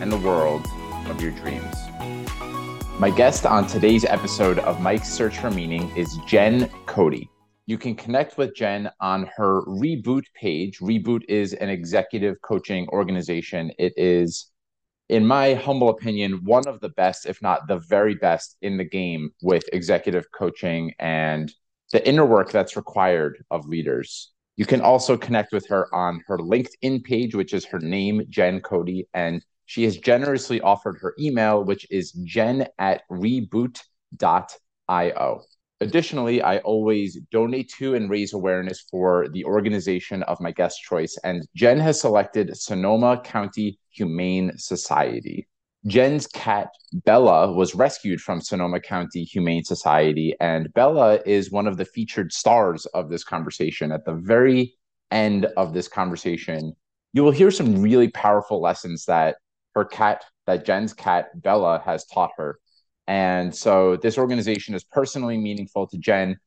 and the world of your dreams. My guest on today's episode of Mike's Search for Meaning is Jen Cody. You can connect with Jen on her Reboot page. Reboot is an executive coaching organization. It is, in my humble opinion, one of the best, if not the very best, in the game with executive coaching and the inner work that's required of leaders. You can also connect with her on her LinkedIn page, which is her name, Jen Cody, and she has generously offered her email, which is jen at reboot.io. Additionally, I always donate to and raise awareness for the organization of my guest choice, and Jen has selected Sonoma County Humane Society. Jen's cat, Bella, was rescued from Sonoma County Humane Society, and Bella is one of the featured stars of this conversation. At the very end of this conversation, you will hear some really powerful lessons that her cat, that Jen's cat, Bella, has taught her. And so this organization is personally meaningful to Jen.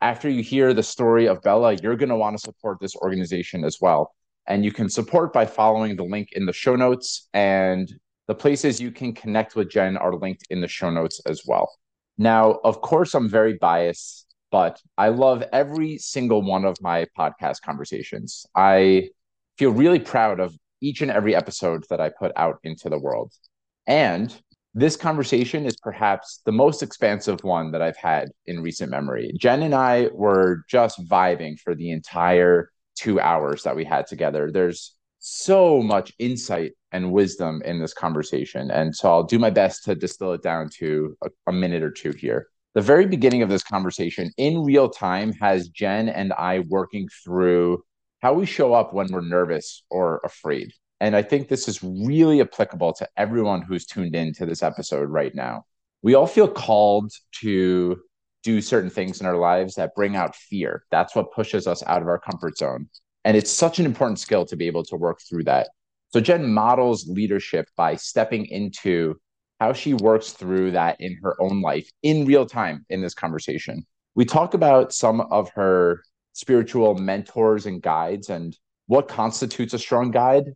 After you hear the story of Bella, you're going to want to support this organization as well. And you can support by following the link in the show notes. And the places you can connect with Jen are linked in the show notes as well. Now, of course, I'm very biased, but I love every single one of my podcast conversations. I feel really proud of each and every episode that I put out into the world. And this conversation is perhaps the most expansive one that I've had in recent memory. Jen and I were just vibing for the entire two hours that we had together. There's so much insight and wisdom in this conversation. And so I'll do my best to distill it down to a, a minute or two here. The very beginning of this conversation in real time has Jen and I working through how we show up when we're nervous or afraid. And I think this is really applicable to everyone who's tuned in to this episode right now. We all feel called to do certain things in our lives that bring out fear. That's what pushes us out of our comfort zone. And it's such an important skill to be able to work through that. So Jen models leadership by stepping into how she works through that in her own life in real time in this conversation. We talk about some of her spiritual mentors and guides and what constitutes a strong guide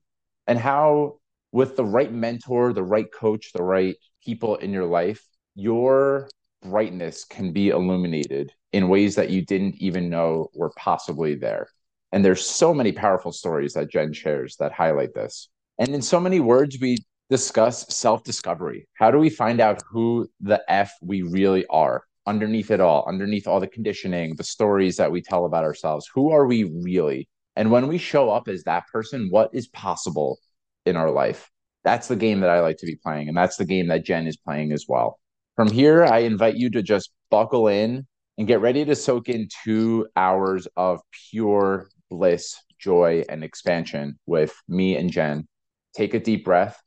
and how with the right mentor the right coach the right people in your life your brightness can be illuminated in ways that you didn't even know were possibly there. And there's so many powerful stories that jen shares that highlight this. And in so many words we discuss self-discovery. How do we find out who the f we really are underneath it all, underneath all the conditioning, the stories that we tell about ourselves. Who are we really? And when we show up as that person, what is possible in our life? That's the game that I like to be playing. And that's the game that Jen is playing as well. From here, I invite you to just buckle in and get ready to soak in two hours of pure bliss, joy, and expansion with me and Jen. Take a deep breath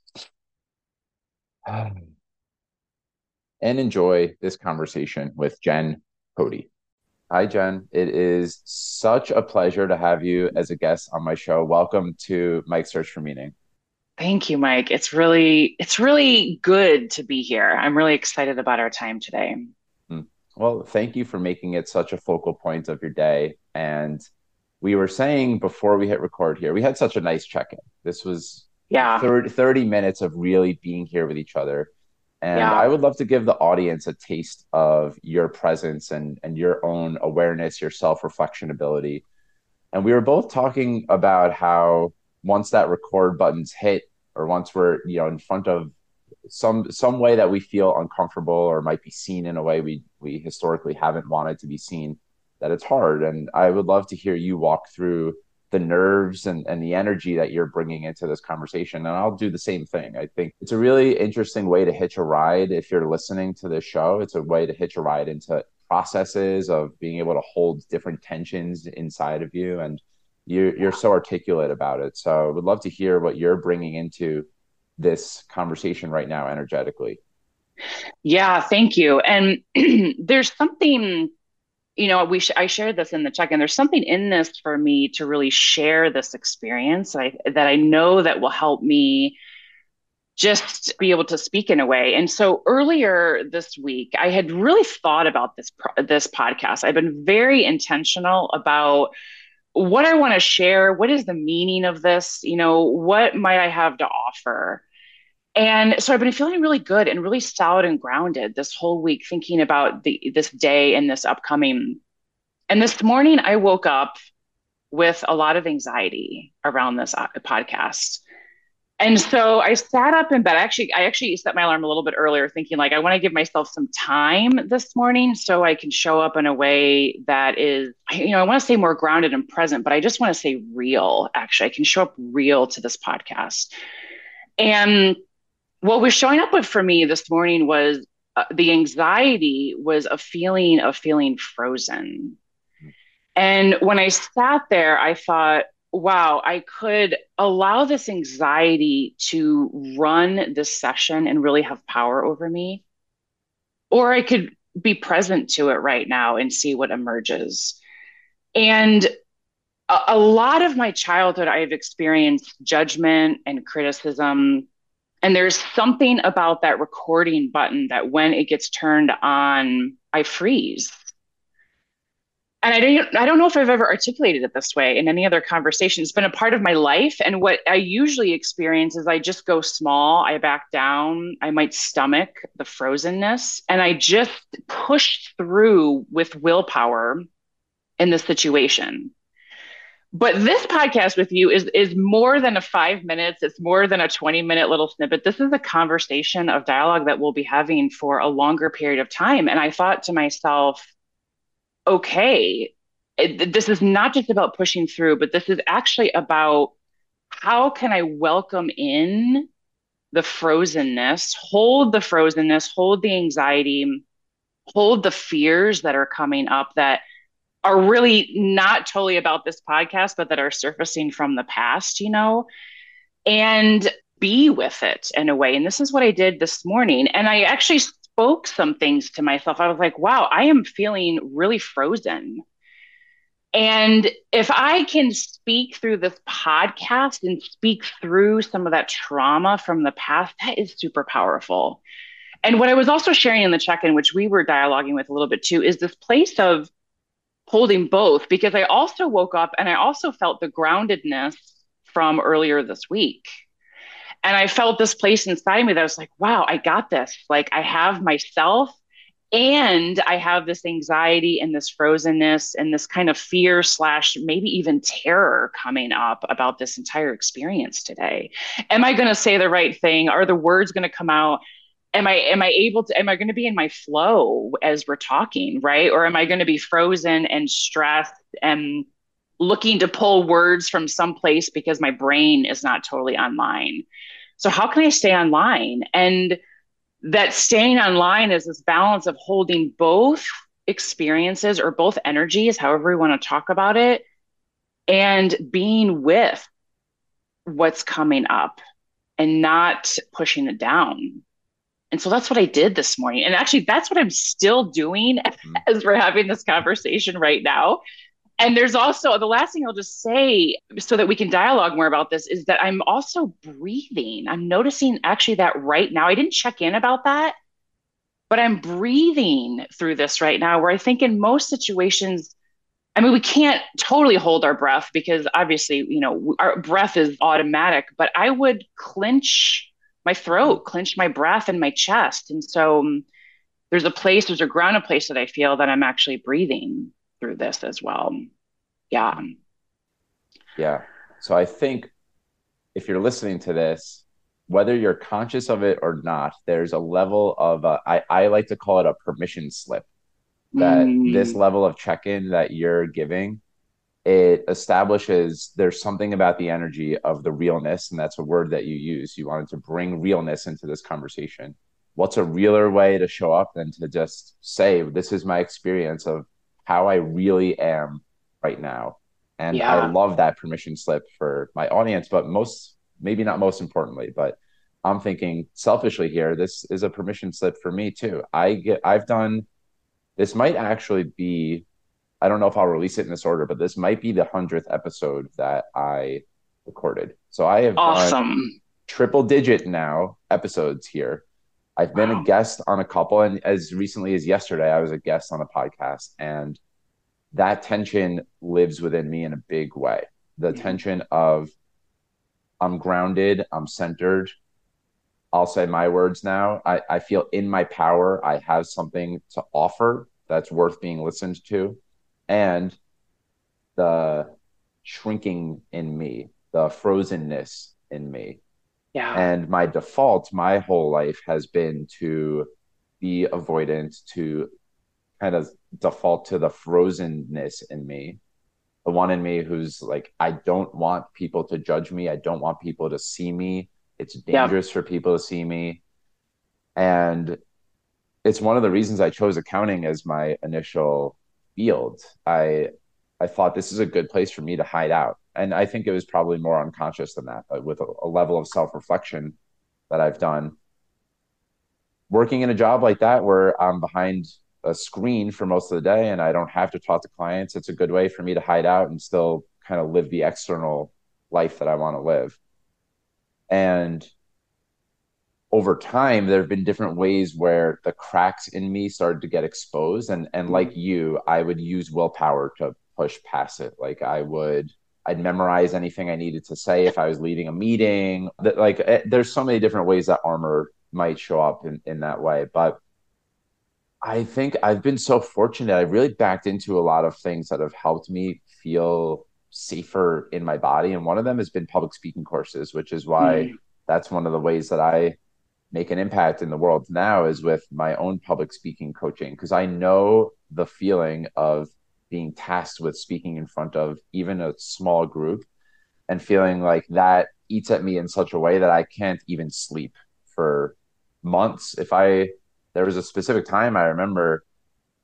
and enjoy this conversation with Jen Cody. Hi, Jen. It is such a pleasure to have you as a guest on my show. Welcome to Mike's Search for Meaning. Thank you, Mike. It's really it's really good to be here. I'm really excited about our time today. Hmm. Well, thank you for making it such a focal point of your day. And we were saying before we hit record here, we had such a nice check-in. This was yeah 30, 30 minutes of really being here with each other and yeah. I would love to give the audience a taste of your presence and, and your own awareness, your self reflection ability. And we were both talking about how once that record button's hit, or once we're you know in front of some some way that we feel uncomfortable or might be seen in a way we we historically haven't wanted to be seen, that it's hard. And I would love to hear you walk through the nerves and, and the energy that you're bringing into this conversation. And I'll do the same thing. I think it's a really interesting way to hitch a ride if you're listening to this show. It's a way to hitch a ride into processes of being able to hold different tensions inside of you. And you're, you're so articulate about it. So I would love to hear what you're bringing into this conversation right now energetically. Yeah, thank you. And there's something, you know, we sh- I shared this in the check, and There's something in this for me to really share this experience I, that I know that will help me just be able to speak in a way. And so earlier this week, I had really thought about this this podcast. I've been very intentional about what I want to share. What is the meaning of this? You know, what might I have to offer? And so I've been feeling really good and really solid and grounded this whole week, thinking about the this day and this upcoming. And this morning, I woke up with a lot of anxiety around this uh, podcast and so I sat up in bed. I actually, I actually set my alarm a little bit earlier, thinking like I want to give myself some time this morning so I can show up in a way that is, you know, I want to say more grounded and present, but I just want to say real. Actually, I can show up real to this podcast. And what was showing up with for me this morning was uh, the anxiety was a feeling of feeling frozen. And when I sat there, I thought, wow, I could allow this anxiety to run this session and really have power over me. Or I could be present to it right now and see what emerges. And a, a lot of my childhood, I have experienced judgment and criticism. And there's something about that recording button that when it gets turned on, I freeze and I don't I don't know if I've ever articulated it this way in any other conversation. It's been a part of my life. And what I usually experience is I just go small, I back down, I might stomach the frozenness, and I just push through with willpower in the situation. But this podcast with you is is more than a five minutes. It's more than a 20 minute little snippet. This is a conversation of dialogue that we'll be having for a longer period of time. And I thought to myself, okay. It, this is not just about pushing through, but this is actually about how can I welcome in the frozenness, hold the frozenness, hold the anxiety, hold the fears that are coming up that are really not totally about this podcast, but that are surfacing from the past, you know, and be with it in a way. And this is what I did this morning. And I actually spoke some things to myself. I was like, wow, I am feeling really frozen. And if I can speak through this podcast and speak through some of that trauma from the past, that is super powerful. And what I was also sharing in the check in, which we were dialoguing with a little bit too, is this place of holding both, because I also woke up and I also felt the groundedness from earlier this week. And I felt this place inside me that was like, wow, I got this. Like I have myself and I have this anxiety and this frozenness and this kind of fear slash maybe even terror coming up about this entire experience today. Am I going to say the right thing? Are the words going to come out? Am I am I able to am I going to be in my flow as we're talking, right? Or am I going to be frozen and stressed and looking to pull words from someplace because my brain is not totally online. So how can I stay online? And that staying online is this balance of holding both experiences or both energies, however we want to talk about it, and being with what's coming up and not pushing it down. And so that's what I did this morning. And actually, that's what I'm still doing mm-hmm. as we're having this conversation right now and there's also the last thing I'll just say so that we can dialogue more about this is that I'm also breathing. I'm noticing actually that right now. I didn't check in about that, but I'm breathing through this right now where I think in most situations, I mean, we can't totally hold our breath because obviously, you know, our breath is automatic, but I would clench my throat, clench my breath in my chest. And so um, there's a place, there's a ground, grounded place that I feel that I'm actually breathing through this as well. Yeah. Yeah. So I think if you're listening to this, whether you're conscious of it or not, there's a level of, uh, I, I like to call it a permission slip that mm. this level of check in that you're giving, it establishes there's something about the energy of the realness. And that's a word that you use. You wanted to bring realness into this conversation. What's a realer way to show up than to just say, this is my experience of how I really am right now. And yeah. I love that permission slip for my audience, but most, maybe not most importantly, but I'm thinking selfishly here, this is a permission slip for me too. I get I've done this might actually be I don't know if I'll release it in this order, but this might be the hundredth episode that I recorded. So I have awesome triple digit now episodes here. I've been wow. a guest on a couple, and as recently as yesterday, I was a guest on a podcast, and that tension lives within me in a big way. The yeah. tension of I'm grounded, I'm centered. I'll say my words now. I, I feel in my power. I have something to offer that's worth being listened to. And the shrinking in me, the frozenness in me. Yeah. And my default, my whole life has been to be avoidant, to kind of default to the frozenness in me the one in me who's like i don't want people to judge me i don't want people to see me it's dangerous yeah. for people to see me and it's one of the reasons i chose accounting as my initial field i i thought this is a good place for me to hide out and i think it was probably more unconscious than that but with a, a level of self-reflection that i've done working in a job like that where i'm behind a screen for most of the day and I don't have to talk to clients, it's a good way for me to hide out and still kind of live the external life that I want to live. And over time, there have been different ways where the cracks in me started to get exposed. And and mm-hmm. like you, I would use willpower to push past it. Like I would I'd memorize anything I needed to say if I was leading a meeting. That like eh, there's so many different ways that armor might show up in, in that way. But I think I've been so fortunate. I've really backed into a lot of things that have helped me feel safer in my body. And one of them has been public speaking courses, which is why mm. that's one of the ways that I make an impact in the world now is with my own public speaking coaching. Because I know the feeling of being tasked with speaking in front of even a small group and feeling like that eats at me in such a way that I can't even sleep for months. If I there was a specific time I remember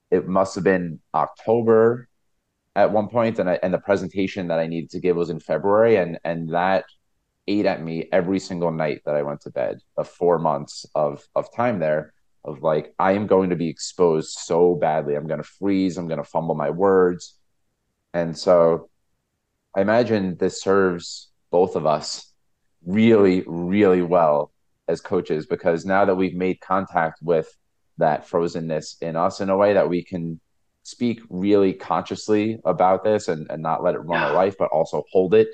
it must have been October at one point and I, and the presentation that I needed to give was in February and and that ate at me every single night that I went to bed of 4 months of of time there of like I am going to be exposed so badly I'm going to freeze I'm going to fumble my words and so I imagine this serves both of us really really well as coaches because now that we've made contact with that frozenness in us in a way that we can speak really consciously about this and, and not let it run yeah. our life, but also hold it,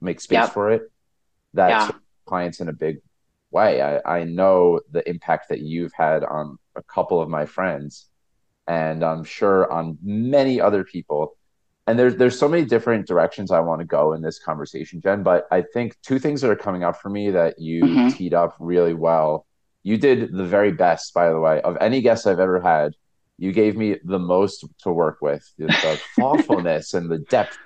make space yep. for it. That's yeah. clients in a big way. I, I know the impact that you've had on a couple of my friends and I'm sure on many other people and there's there's so many different directions I want to go in this conversation, Jen. But I think two things that are coming up for me that you mm-hmm. teed up really well. You did the very best, by the way, of any guest I've ever had. You gave me the most to work with. The, the thoughtfulness and the depth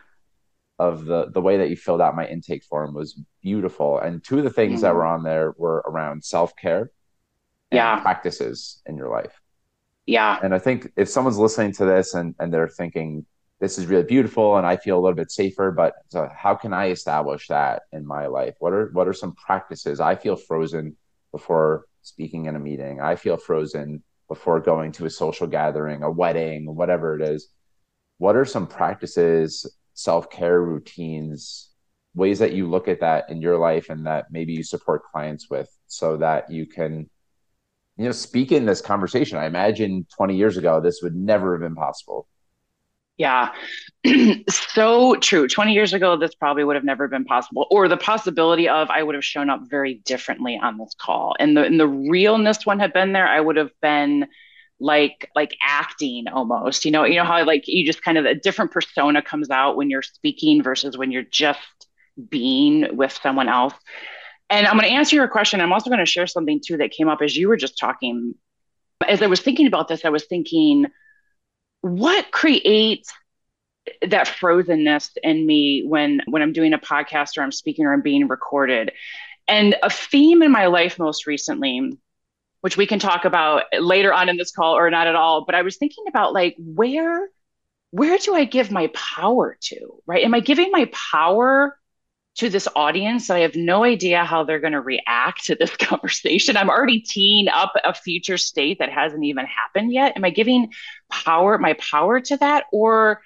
of the the way that you filled out my intake form was beautiful. And two of the things mm-hmm. that were on there were around self care, yeah, practices in your life. Yeah. And I think if someone's listening to this and and they're thinking, this is really beautiful and I feel a little bit safer. But so how can I establish that in my life? What are what are some practices? I feel frozen before speaking in a meeting. I feel frozen before going to a social gathering, a wedding, whatever it is. What are some practices, self-care routines, ways that you look at that in your life and that maybe you support clients with so that you can you know speak in this conversation. I imagine 20 years ago this would never have been possible yeah. so true. 20 years ago, this probably would have never been possible, or the possibility of I would have shown up very differently on this call. And the and the realness one had been there, I would have been like like acting almost. You know, you know how like you just kind of a different persona comes out when you're speaking versus when you're just being with someone else. And I'm going to answer your question. I'm also going to share something too that came up as you were just talking. As I was thinking about this, I was thinking, what creates that frozenness in me when when I'm doing a podcast or I'm speaking or I'm being recorded. And a theme in my life most recently, which we can talk about later on in this call or not at all, but I was thinking about like where where do I give my power to? Right? Am I giving my power to this audience I have no idea how they're going to react to this conversation. I'm already teeing up a future state that hasn't even happened yet. Am I giving power, my power to that? Or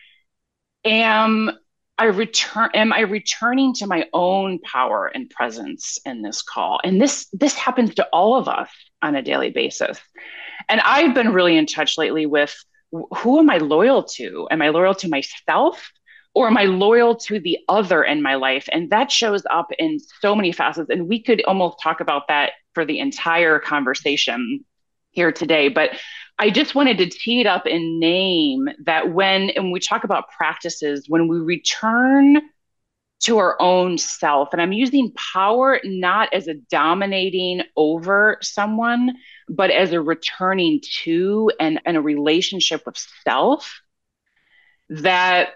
am I return am I returning to my own power and presence in this call? And this this happens to all of us on a daily basis. And I've been really in touch lately with who am I loyal to? Am I loyal to myself? Or am I loyal to the other in my life? And that shows up in so many facets. And we could almost talk about that for the entire conversation here today. But I just wanted to tee it up and name that when, and we talk about practices, when we return to our own self, and I'm using power not as a dominating over someone, but as a returning to and, and a relationship with self, that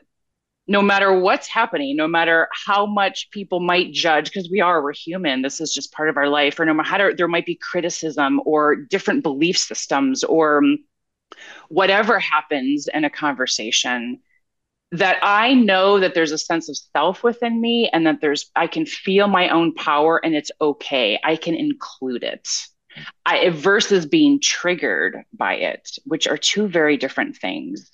no matter what's happening, no matter how much people might judge, because we are, we're human, this is just part of our life, or no matter how there might be criticism or different belief systems or whatever happens in a conversation, that I know that there's a sense of self within me and that there's, I can feel my own power and it's okay. I can include it. I, versus being triggered by it, which are two very different things.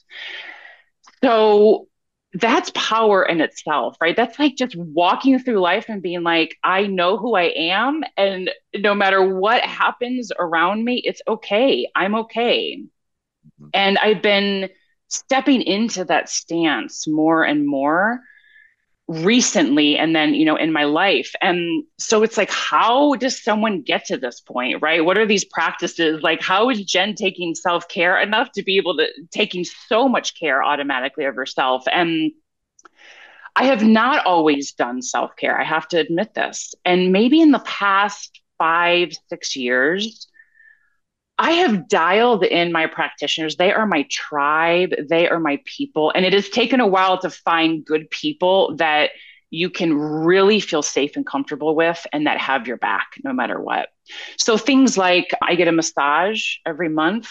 So that's power in itself, right? That's like just walking through life and being like, I know who I am. And no matter what happens around me, it's okay. I'm okay. Mm-hmm. And I've been stepping into that stance more and more recently and then you know in my life. And so it's like how does someone get to this point right? What are these practices? Like how is jen taking self-care enough to be able to taking so much care automatically of herself? And i have not always done self-care i have to admit this. And maybe in the past five six years I have dialed in my practitioners. They are my tribe, they are my people. And it has taken a while to find good people that you can really feel safe and comfortable with and that have your back no matter what. So things like I get a massage every month.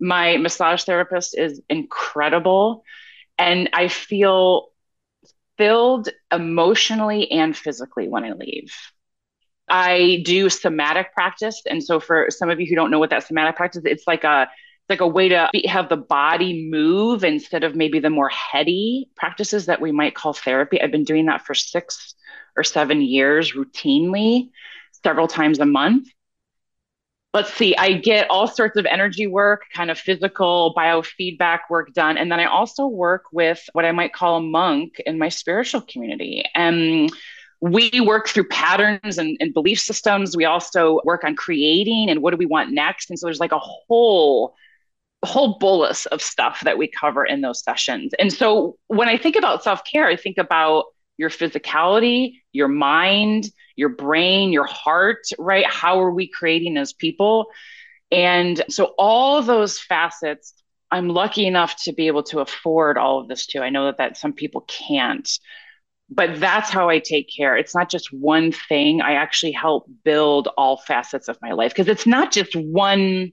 My massage therapist is incredible. And I feel filled emotionally and physically when I leave. I do somatic practice. And so for some of you who don't know what that somatic practice, it's like a it's like a way to be, have the body move instead of maybe the more heady practices that we might call therapy. I've been doing that for six or seven years routinely, several times a month. Let's see, I get all sorts of energy work, kind of physical biofeedback work done. And then I also work with what I might call a monk in my spiritual community. And we work through patterns and, and belief systems. We also work on creating and what do we want next. And so there's like a whole whole bolus of stuff that we cover in those sessions. And so when I think about self-care, I think about your physicality, your mind, your brain, your heart, right? How are we creating as people? And so all those facets, I'm lucky enough to be able to afford all of this too. I know that, that some people can't but that's how I take care. It's not just one thing. I actually help build all facets of my life because it's not just one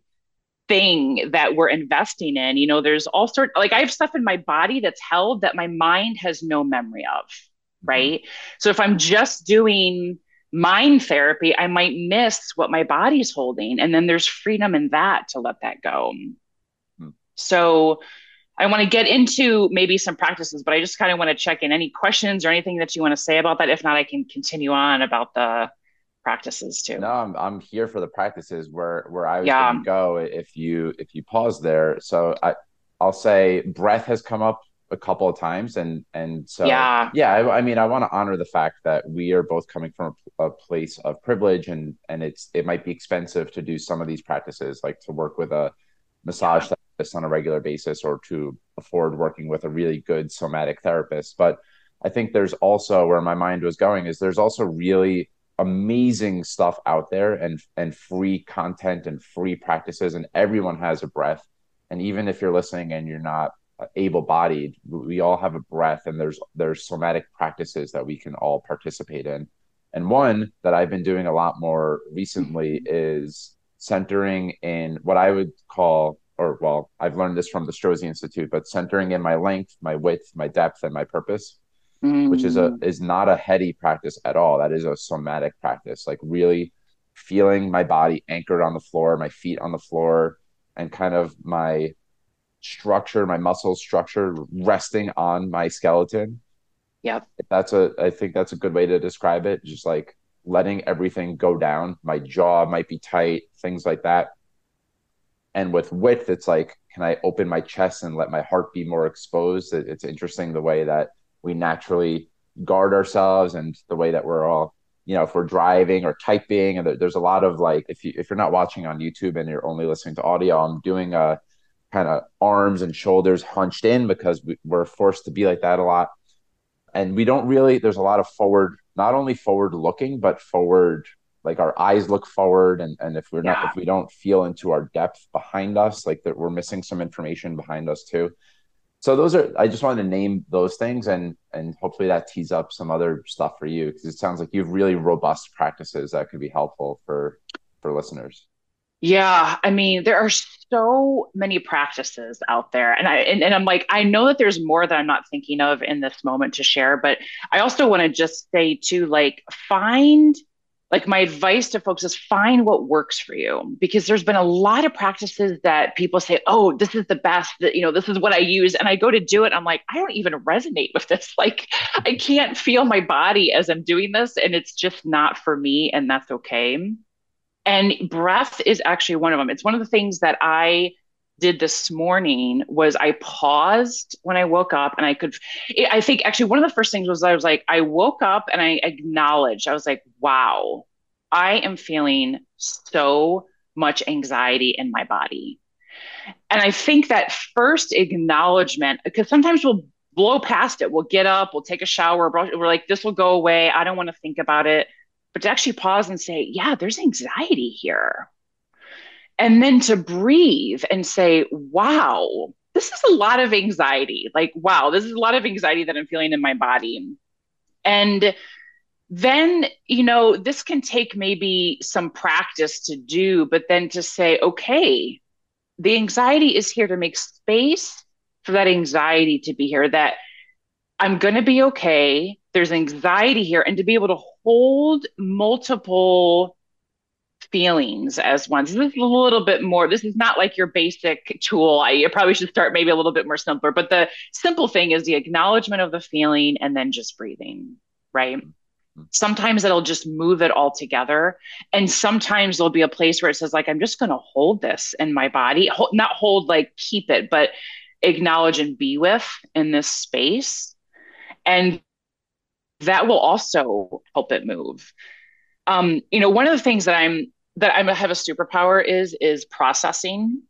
thing that we're investing in. You know, there's all sorts like I have stuff in my body that's held that my mind has no memory of, mm-hmm. right? So if I'm just doing mind therapy, I might miss what my body's holding. And then there's freedom in that to let that go. Hmm. So I want to get into maybe some practices, but I just kind of want to check in any questions or anything that you want to say about that. If not, I can continue on about the practices too. No, I'm I'm here for the practices where where I was yeah. going to go if you if you pause there. So I I'll say breath has come up a couple of times and and so yeah yeah I, I mean I want to honor the fact that we are both coming from a, a, place of privilege and and it's it might be expensive to do some of these practices like to work with a massage on a regular basis or to afford working with a really good somatic therapist. But I think there's also where my mind was going is there's also really amazing stuff out there and and free content and free practices and everyone has a breath and even if you're listening and you're not able bodied we all have a breath and there's there's somatic practices that we can all participate in and one that I've been doing a lot more recently is centering in what I would call or well, I've learned this from the Strozzi Institute, but centering in my length, my width, my depth, and my purpose. mm. which is a mm. is not a heady practice at all. That is a somatic practice, like really feeling my body anchored on the floor, my feet on the floor, and kind of my structure, my muscle structure resting on my skeleton. Yep. That's a I think that's a good way to describe it. Just like letting everything go down. My jaw might be tight, things like that. And with width, it's like, can I open my chest and let my heart be more exposed? It's interesting the way that we naturally guard ourselves and the way that we're all you know if we're driving or typing and there's a lot of like if you if you're not watching on youtube and you're only listening to audio i'm doing a kind of arms and shoulders hunched in because we, we're forced to be like that a lot and we don't really there's a lot of forward not only forward looking but forward like our eyes look forward and and if we're yeah. not if we don't feel into our depth behind us like that we're missing some information behind us too so those are i just wanted to name those things and and hopefully that tees up some other stuff for you because it sounds like you have really robust practices that could be helpful for for listeners yeah i mean there are so many practices out there and i and, and i'm like i know that there's more that i'm not thinking of in this moment to share but i also want to just say too like find like my advice to folks is find what works for you because there's been a lot of practices that people say oh this is the best that you know this is what i use and i go to do it i'm like i don't even resonate with this. Like i can't feel my body as i'm doing this and it's just not for me and that's okay. And breath is actually one of them it's one of the things that i did this morning was I paused when I woke up and I could, I think actually one of the first things was I was like, I woke up and I acknowledged, I was like, wow, I am feeling so much anxiety in my body. And I think that first acknowledgement, because sometimes we'll blow past it, we'll get up, we'll take a shower, we're like, this will go away. I don't want to think about it. But to actually pause and say, yeah, there's anxiety here and then to breathe and say, wow, this is a lot of anxiety. Like, wow, this is a lot of anxiety that I'm feeling in my body. And then, you know, this can take maybe some practice to do, but then to say, okay, the anxiety is here to make space for that anxiety to be here, that I'm going to be okay. There's anxiety here. And to be able to hold multiple feelings as ones. This is a little bit more. This is not like your basic tool. I probably should start maybe a little bit more simpler. But the simple thing is the acknowledgement of the feeling and then just breathing, right? Sometimes it'll just move it all together. And sometimes there'll be a place where it says, like, I'm just going to hold this in my body, hold, not hold, like, keep it, but acknowledge and be with in this space. And that will also help it move. Um, you know, one of the things that I'm that I have a superpower is is processing.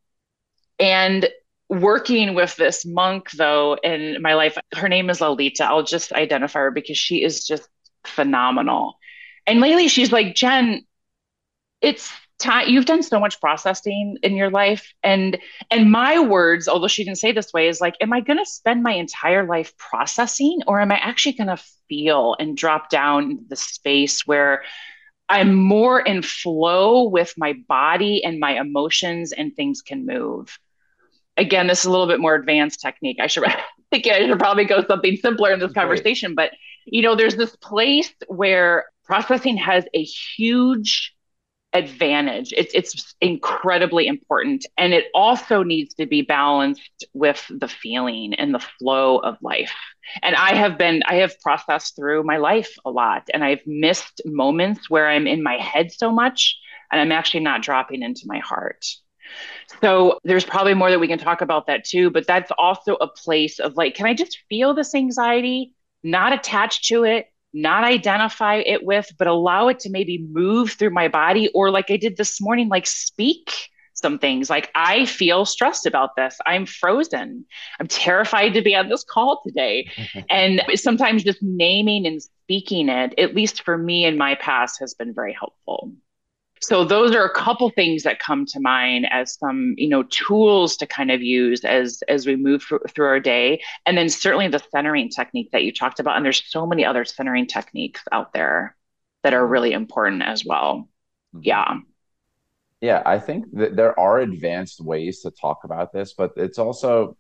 And working with this monk though in my life, her name is Lalita. I'll just identify her because she is just phenomenal. And lately she's like, Jen, it's time you've done so much processing in your life. And and my words, although she didn't say this way, is like, am I gonna spend my entire life processing or am I actually gonna feel and drop down the space where I'm more in flow with my body and my emotions, and things can move. Again, this is a little bit more advanced technique. I should think I should probably go something simpler in this conversation, but you know, there's this place where processing has a huge advantage. It's it's incredibly important, and it also needs to be balanced with the feeling and the flow of life. And I have been I have processed through my life a lot, and I've missed moments where I'm in my head so much, and I'm actually not dropping into my heart. So there's probably more that we can talk about that too, but that's also a place of like, can I just feel this anxiety, not attached to it, not identify it with, but allow it to maybe move through my body. Or like I did this morning, like speak some things like I feel stressed about this. I'm frozen. I'm terrified to be on this call today. and sometimes just naming and speaking it, at least for me in my past, has been very helpful so those are a couple things that come to mind as some you know tools to kind of use as as we move through, our day and then certainly the centering technique that you talked about and there's so many other centering techniques out there that are really important as well mm-hmm. yeah yeah i think that there are advanced ways to talk about this but it's also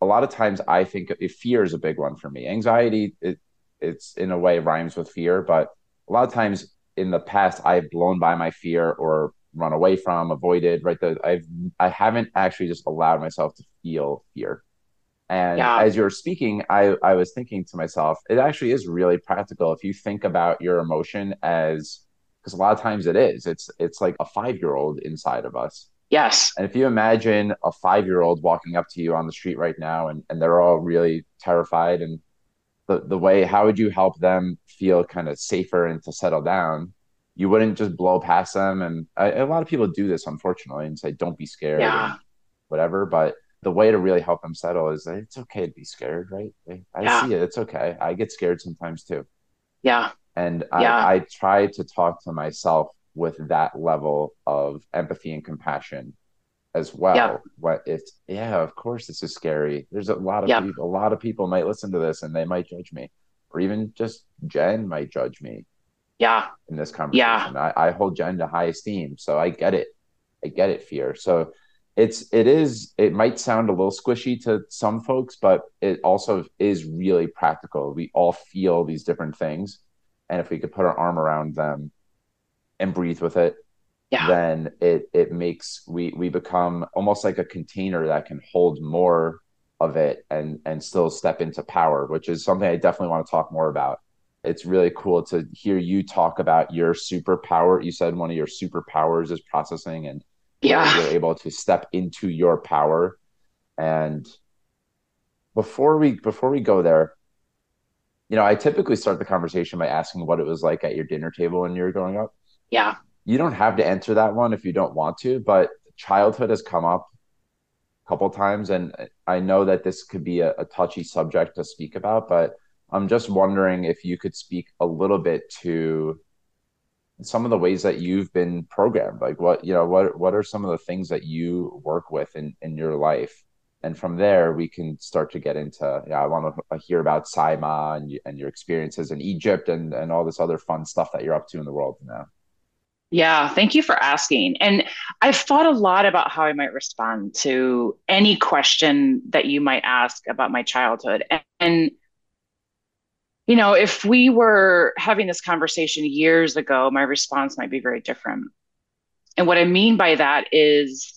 a lot of times i think fear is a big one for me anxiety it, it's in a way rhymes with fear, but a lot of times in the past I've blown by my fear or run away from, avoided, right? The, I've I haven't actually just allowed myself to feel fear. And yeah. as you're speaking, I, I was thinking to myself, it actually is really practical if you think about your emotion as because a lot of times it is. It's it's like a five year old inside of us. Yes. And if you imagine a five year old walking up to you on the street right now and, and they're all really terrified and the, the way how would you help them feel kind of safer and to settle down you wouldn't just blow past them and I, a lot of people do this unfortunately and say don't be scared yeah. whatever but the way to really help them settle is that it's okay to be scared right i yeah. see it it's okay i get scared sometimes too yeah and yeah. I, I try to talk to myself with that level of empathy and compassion as well. Yeah. What it's yeah, of course this is scary. There's a lot of yeah. people a lot of people might listen to this and they might judge me. Or even just Jen might judge me. Yeah. In this conversation. Yeah. I, I hold Jen to high esteem. So I get it. I get it, fear. So it's it is it might sound a little squishy to some folks, but it also is really practical. We all feel these different things. And if we could put our arm around them and breathe with it yeah. then it it makes we we become almost like a container that can hold more of it and and still step into power which is something i definitely want to talk more about. It's really cool to hear you talk about your superpower. You said one of your superpowers is processing and yeah. you're able to step into your power. And before we before we go there you know i typically start the conversation by asking what it was like at your dinner table when you were growing up. Yeah. You don't have to answer that one if you don't want to, but childhood has come up a couple times, and I know that this could be a, a touchy subject to speak about, but I'm just wondering if you could speak a little bit to some of the ways that you've been programmed. Like what you know what what are some of the things that you work with in in your life and from there we can start to get into yeah i want to hear about saima and, and your experiences in egypt and and all this other fun stuff that you're up to in the world now yeah, thank you for asking. And I've thought a lot about how I might respond to any question that you might ask about my childhood. And, and, you know, if we were having this conversation years ago, my response might be very different. And what I mean by that is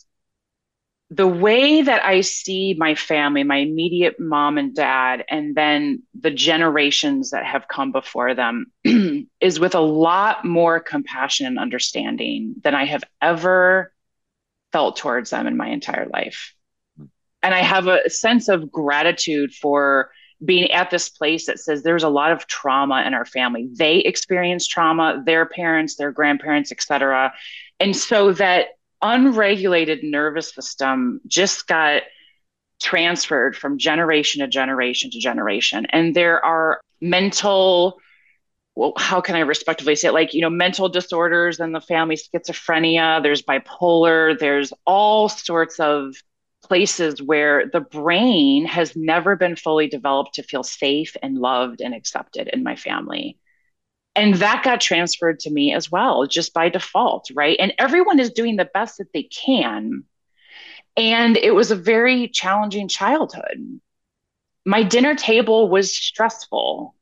the way that I see my family, my immediate mom and dad, and then the generations that have come before them is with a lot more compassion and understanding than I have ever felt towards them in my entire life. And I have a sense of gratitude for being at this place that says there's a lot of trauma in our family. They experience trauma, their parents, their grandparents, etc. And so that unregulated nervous system just got transferred from generation to generation to generation. And there are mental, well, how can I respectively say it? Like, you know, mental disorders in the family, schizophrenia, there's bipolar, there's all sorts of places where the brain has never been fully developed to feel safe and loved and accepted in my family and that got transferred to me as well just by default right? And everyone is doing the best that they can. And it was a very challenging childhood. My dinner table was stressful.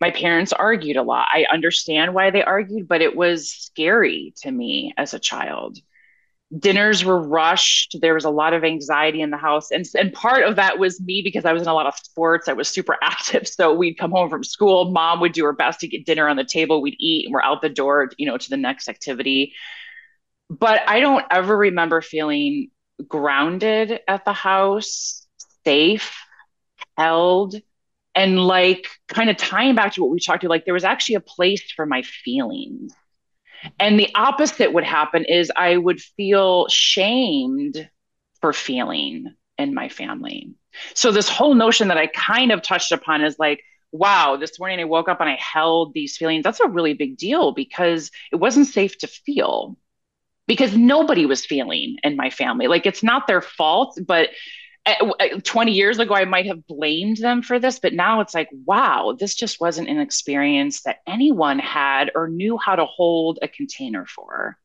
My parents argued a lot. I understand why they argued but it was scary to me as a child dinners were rushed. There was a lot of anxiety in the house. And, and part of that was me because i was in a lot of sports. I was super active. So we'd come home from school. Mom would do her best to get dinner on the table. We'd eat and we're out the door you know to the next activity. But i don't ever remember feeling grounded at the house safe held and like kind of tying back to what we talked to like there was actually a place for my feelings and the opposite would happen is I would feel shamed for feeling in my family. So this whole notion that I kind of touched upon is like, wow, this morning I woke up and I held these feelings. That's a really big deal because it wasn't safe to feel because nobody was feeling in my family. Like it's not their fault, but 20 years ago, I might have blamed them for this, but now it's like, wow, this just wasn't an experience that anyone had or knew how to hold a container for.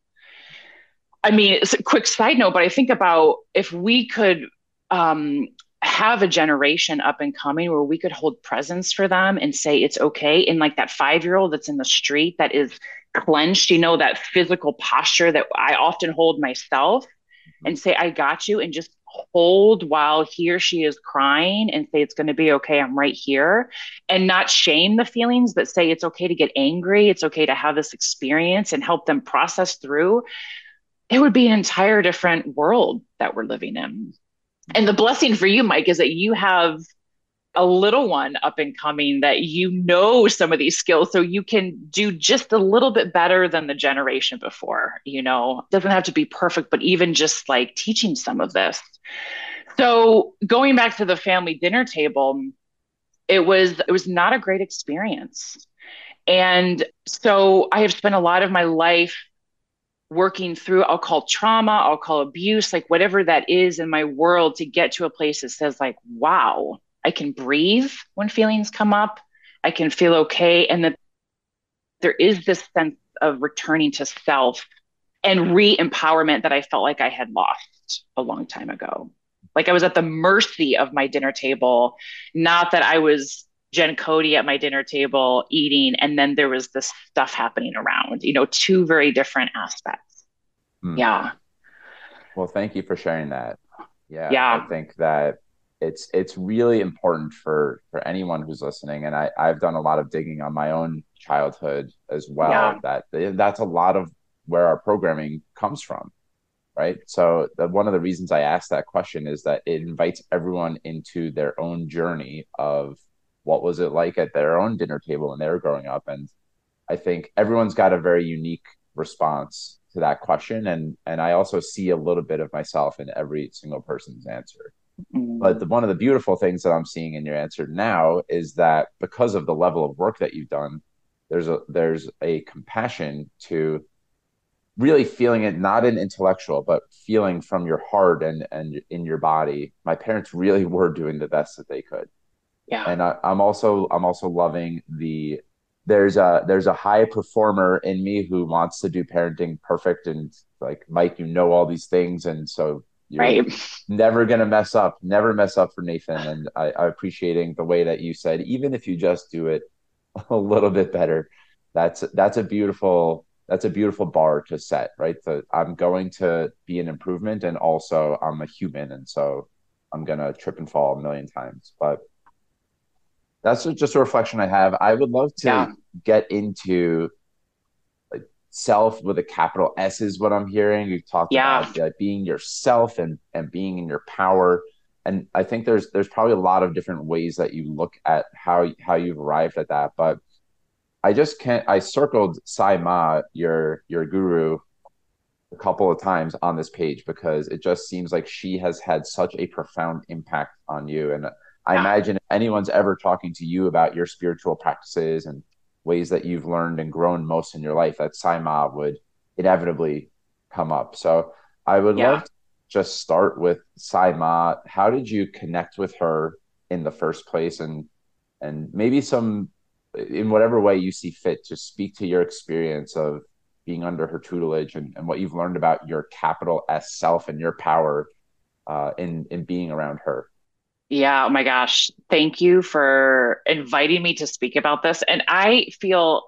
I mean, it's a quick side note, but I think about if we could um, have a generation up and coming where we could hold presence for them and say it's okay. And like that five year old that's in the street that is clenched, you know, that physical posture that I often hold myself mm-hmm. and say, I got you, and just hold while he or she is crying and say, It's going to be okay. I'm right here. And not shame the feelings, but say, It's okay to get angry. It's okay to have this experience and help them process through. It would be an entire different world that we're living in. And the blessing for you, Mike, is that you have a little one up and coming that you know some of these skills so you can do just a little bit better than the generation before you know? Doesn't have to be perfect but even just like teaching some of this. So going back to the family dinner table it was it was not a great experience. And so i have spent a lot of my life working through i'll call trauma i'll call abuse like whatever that is in my world to get to a place that says like wow I can breathe when feelings come up. I can feel okay. And that there is this sense of returning to self and re empowerment that I felt like I had lost a long time ago. Like I was at the mercy of my dinner table, not that I was Jen Cody at my dinner table eating, and then there was this stuff happening around, you know, two very different aspects. Mm. Yeah. Well, thank you for sharing that. Yeah. Yeah. I think that it's it's really important for for anyone who's listening. And i i've done a lot of digging on my own childhood as well yeah. that that's a lot of where our programming comes from right? So the, one of the reasons i asked that question is that it invites everyone into their own journey of what was it like at their own dinner table when they were growing up. And i think everyone's got a very unique response to that question. And and i also see a little bit of myself in every single person's answer Mm-hmm. but the, one of the beautiful things that I'm seeing in your answer now is that because of the level of work that you've done, there's a there's a compassion to really feeling it not an intellectual but feeling from your heart and and in your body. My parents really were doing the best that they could. Yeah. And I, i'm also i'm also loving the there's a there's a high performer in me who wants to do parenting perfect and like mike you know all these things. And so you're right. never gonna mess up. Never mess up for Nathan. And I, I appreciating the way that you said, even if you just do it a little bit better, that's that's a beautiful that's a beautiful bar to set, right? So I'm going to be an improvement, and also I'm a human, and so I'm gonna trip and fall a million times. But that's just a reflection I have. I would love to yeah. get into self with a capital S is what I'm hearing. You've talked yeah. about being yourself and and being in your power. And I think there's there's probably a lot of different ways that you look at how how you've arrived at that. But I just can't. I circled Sai Maa, your your guru, a couple of times on this page because it just seems like she has had such a profound impact on you. And I yeah. imagine if anyone's ever talking to you about your spiritual practices and ways that you've learned and grown most in your life, that Sai Maa would inevitably come up. So I would yeah. love to just start with Sai Maa. How did you connect with her in the first place? And and maybe some in whatever way you see fit, to speak to your experience of being under her tutelage and, and what you've learned about your capital S self and your power uh, in in being around her. Yeah. Oh my gosh. Thank you for inviting me to speak about this. And I feel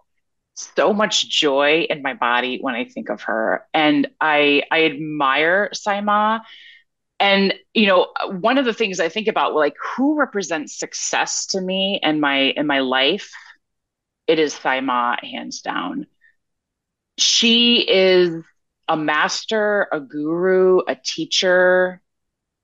so much joy in my body when I think of her. And I I admire Sai Maa. And you know, one of the things I think about, like, who represents success to me and my in my life, it is Sai Maa, hands down. She is a master, a guru, a teacher,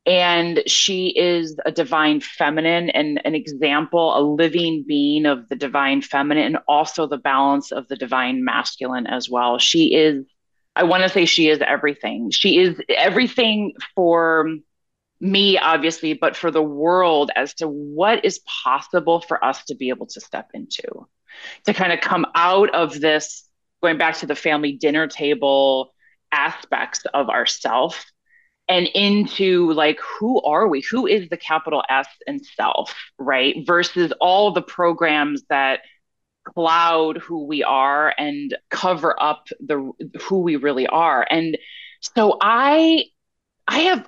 and she is a divine feminine and an example, a living being of the divine feminine, and also the balance of the divine masculine as well. She is, I want to say, she is everything. She is everything for me, obviously, but for the world as to what is possible for us to be able to step into, to kind of come out of this, going back to the family dinner table aspects of ourself and into like who are we who is the capital s and self right versus all the programs that cloud who we are and cover up the who we really are and so i i have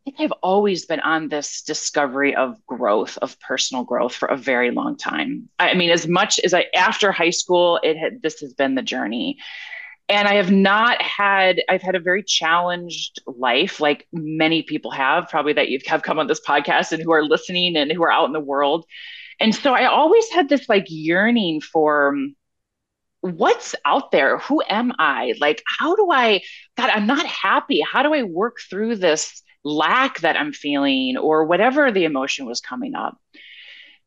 I think I've always been on this discovery of growth, of personal growth for a very long time. I mean, as much as I after high school, it had this has been the journey. And I have not had, I've had a very challenged life, like many people have, probably that you've have come on this podcast and who are listening and who are out in the world. And so I always had this like yearning for um, what's out there? Who am I? Like, how do I, God, I'm not happy. How do I work through this lack that I'm feeling or whatever the emotion was coming up?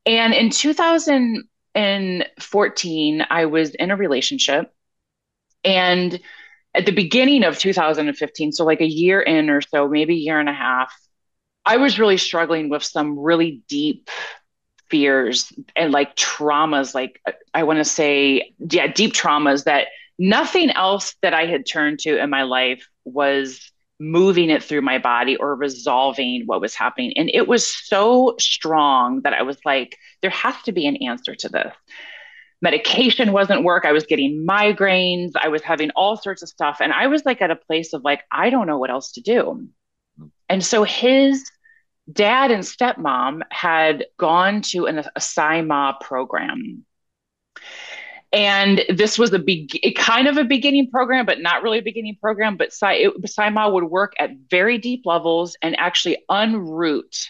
And in 2014, I was in a relationship. And at the beginning of 2015, so like a year in or so, maybe a year and a half, I was really struggling with some really deep fears and like traumas like i want to say yeah deep traumas that nothing else that i had turned to in my life was moving it through my body or resolving what was happening. And it was so strong that i was like there has to be an answer to this medication wasn't work i was getting migraines i was having all sorts of stuff and i was like at a place of like i don't know what else to do and so his dad and stepmom had gone to an, a program. And this was a big, kind of a beginning program, but not really a beginning program. But Sai Maa would work at very deep levels and actually unroot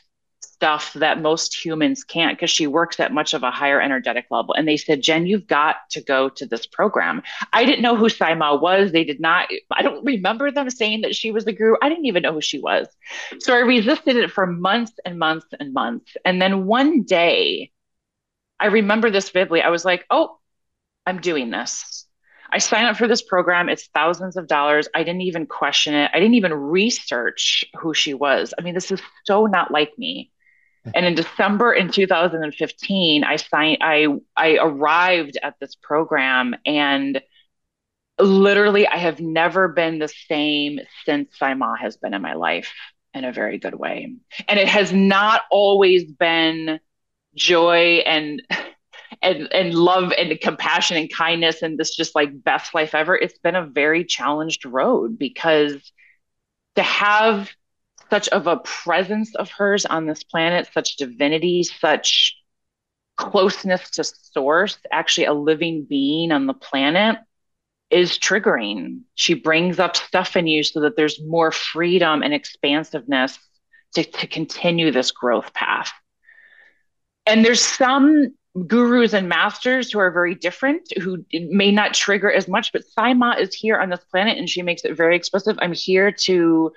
stuff that most humans can't because she works at much of a higher energetic level. And they said, Jen, you've got to go to this program. I didn't know who Sai Maa was. They did not, I don't remember them saying that she was the guru. I didn't even know who she was. So I resisted it for months and months and months. And then one day, I remember this vividly. I was like, oh, I'm doing this. I signed up for this program. It's thousands of dollars. I didn't even question it. I didn't even research who she was. I mean, this is so not like me and in December in 2015, I signed. I I arrived at this program, and literally, I have never been the same since Sai Maa has been in my life in a very good way. And it has not always been joy and and and love and compassion and kindness and this just like best life ever. It's been a very challenged road because to have such of a presence of hers on this planet, such divinity, such closeness to source, actually a living being on the planet is triggering. She brings up stuff in you so that there's more freedom and expansiveness to, to continue this growth path. And there's some gurus and masters who are very different, who may not trigger as much, but Sai Maa is here on this planet and she makes it very explicit. I'm here to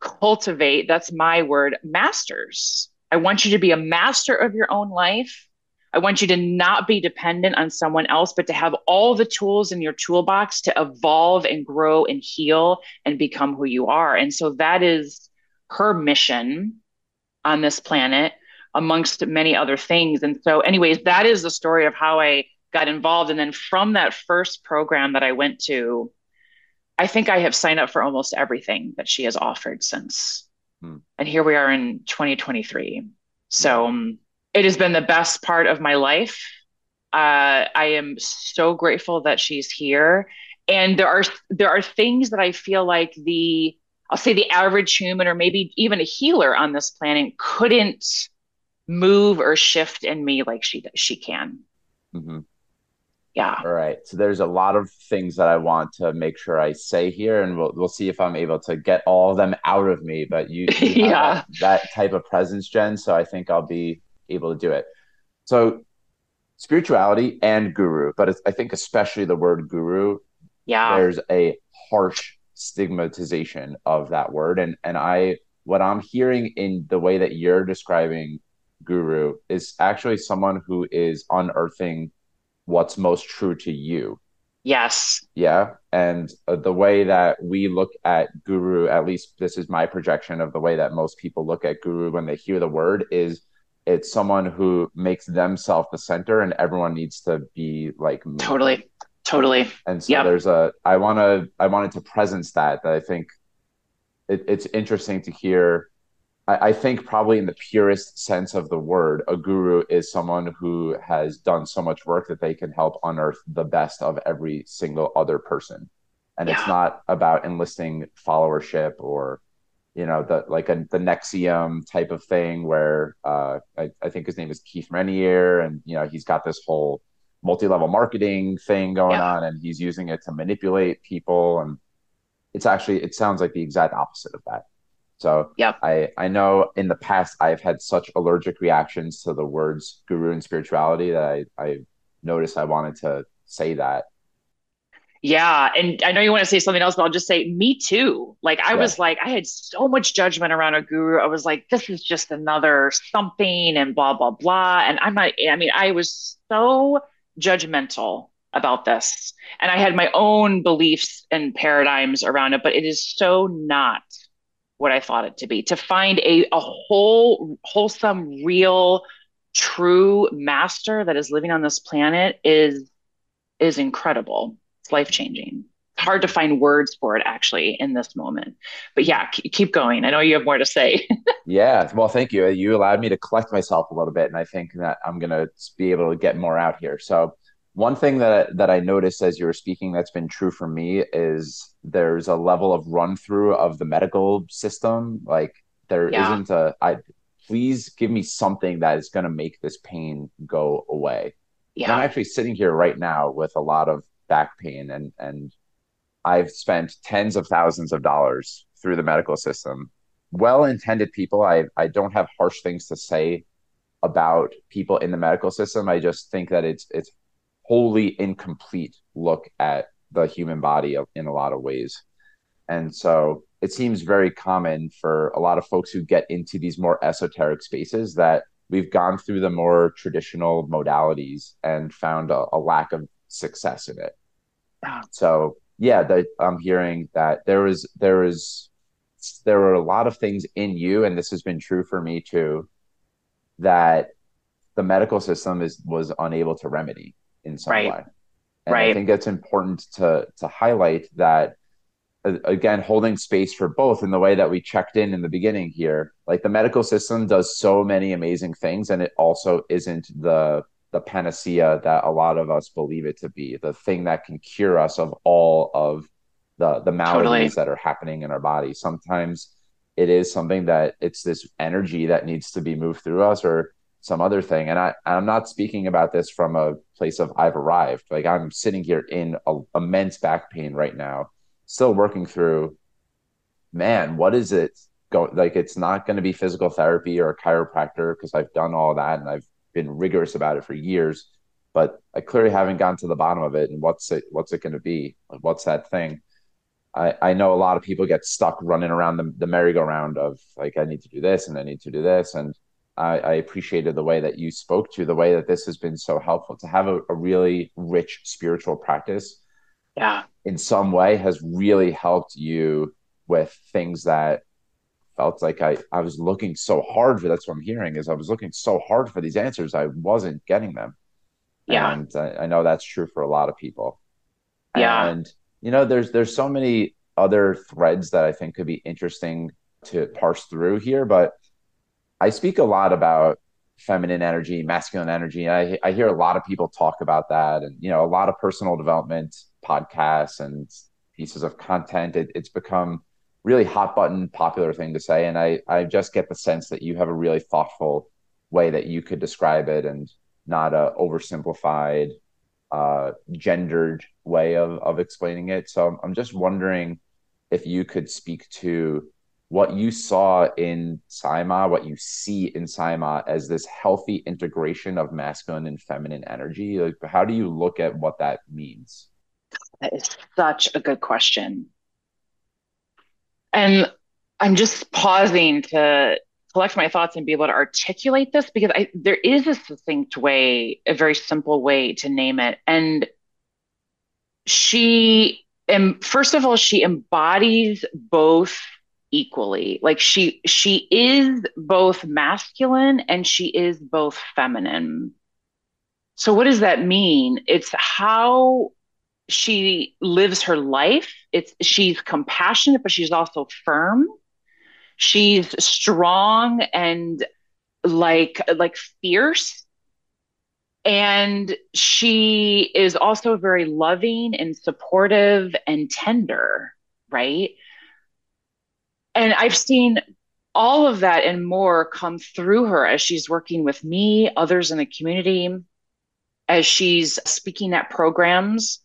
cultivate that's my word masters. I want you to be a master of your own life. I want you to not be dependent on someone else but to have all the tools in your toolbox to evolve and grow and heal and become who you are. And so that is her mission on this planet amongst many other things. And so anyways that is the story of how i got involved. And then from that first program that i went to I think I have signed up for almost everything that she has offered since. Hmm. And here we are in 2023. So um, it has been the best part of my life. Uh, I am so grateful that she's here. And there are there are things that I feel like the I'll say the average human or maybe even a healer on this planet couldn't move or shift in me like she she can. Mm-hmm yeah. All right. So there's a lot of things that i want to make sure i say here and we'll, we'll see if i'm able to get all of them out of me but you, you yeah that, that, type of presence jen so i think i'll be able to do it. So spirituality and guru but i think especially the word guru yeah. there's a harsh stigmatization of that word and and i what i'm hearing in the way that you're describing guru is actually someone who is unearthing what's most true to you. Yes. Yeah. And uh, the way that we look at guru, at least this is my projection of the way that most people look at guru when they hear the word, is it's someone who makes themselves the center and everyone needs to be like me. totally totally and so yep. there's a i want to i wanted to presence that that i think it, it's interesting to hear I, I think probably in the purest sense of the word, a guru is someone who has done so much work that they can help unearth the best of every single other person. And yeah. it's not about enlisting followership or you know, the like a the NXIVM type of thing where uh, I, I think his name is Keith Raniere, and you know, he's got this whole multi-level marketing thing going yeah. on, and he's using it to manipulate people, and it's actually it sounds like the exact opposite of that. So yeah, I I know in the past I've had such allergic reactions to the words guru and spirituality that I I noticed I wanted to say that yeah. And I know you want to say something else, but I'll just say me too. Like I yeah. was like, I had so much judgment around a guru. I was like, this is just another something and blah, blah, blah. And I'm not, I mean, I was so judgmental about this. And I had my own beliefs and paradigms around it, but it is so not what I thought it to be. To find a, a whole, wholesome, real, true master that is living on this planet is is incredible It's life changing. It's hard to find words for it actually in this moment. But yeah, keep going. I know you have more to say. yeah. Well, thank you. You allowed me to collect myself a little bit. And I think that I'm going to be able to get more out here. So, one thing that that I noticed as you were speaking that's been true for me is there's a level of run through of the medical system. Like there yeah. not a I please give me something that is going to make this pain go away. Yeah. I'm actually sitting here right now with a lot of back pain and and I've spent tens of thousands of dollars through the medical system. Well-intended people, I I don't have harsh things to say about people in the medical system. I just think that it's it's wholly incomplete look at the human body in a lot of ways. And so it seems very common for a lot of folks who get into these more esoteric spaces that we've gone through the more traditional modalities and found a, a lack of success in it. Ah. So yeah, that I'm hearing that there is there is there are a lot of things in you, and this has been true for me too, that the medical system is was unable to remedy in some right. way. And right. I think it's important to to highlight that again holding space for both in the way that we checked in in the beginning here like the medical system does so many amazing things and it also isn't the the panacea that a lot of us believe it to be, the thing that can cure us of all of the the maladies totally. that are happening in our body. Sometimes it is something that it's this energy that needs to be moved through us or some other thing. And I I'm not speaking about this from a place of I've arrived. Like I'm sitting here in a, immense back pain right now, still working through. Man, what is it? going? like it's not going to be physical therapy or a chiropractor because I've done all that and I've been rigorous about it for years, but I clearly haven't gotten to the bottom of it. And what's it? What's it going to be? Like, what's that thing? I, I know a lot of people get stuck running around the, the merry-go-round of like I need to do this and I need to do this and I, I, appreciated the way that you spoke to the way that this has been so helpful to have a, a, really rich spiritual practice. Yeah, in some way has really helped you with things that felt like I, I was looking so hard for that's what I'm hearing is I was looking so hard for these answers. I wasn't getting them. Yeah. And I, I know that's true for a lot of people. Yeah. And, you know, there's, there's so many other threads that I think could be interesting to parse through here, but I speak a lot about feminine energy, masculine energy. I, I hear a lot of people talk about that and, you know, a lot of personal development podcasts and pieces of content. It, it's become really hot button popular thing to say and i i just get the sense that you have a really thoughtful way that you could describe it and not a oversimplified uh, gendered way of of explaining it so i'm just wondering if you could speak to what you saw in Sai Maa, what you see in Sai Maa as this healthy integration of masculine and feminine energy. Like, how do you look at what that means? That is such a good question. And I'm just pausing to collect my thoughts and be able to articulate this because I, there is a succinct way, a very simple way to name it. And she, and first of all, she embodies both equally. Like she, she is both masculine and she is both feminine. So what does that mean? It's how she lives her life. It's she's compassionate, but she's also firm. She's strong and like like fierce. And she is also very loving and supportive and tender, right? And I've seen all of that and more come through her as she's working with me, others in the community, as she's speaking at programs.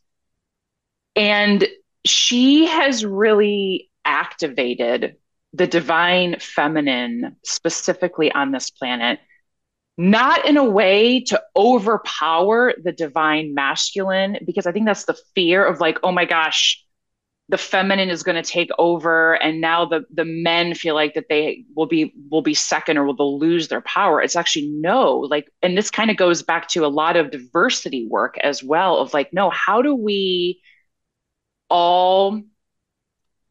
And she has really activated the divine feminine specifically on this planet, not in a way to overpower the divine masculine, because I think that's the fear of like, oh my gosh, the feminine is going to take over and now the the men feel like that they will be will be second or will they'll lose their power. It's actually no like and this kind of goes back to a lot of diversity work as well of like no how do we all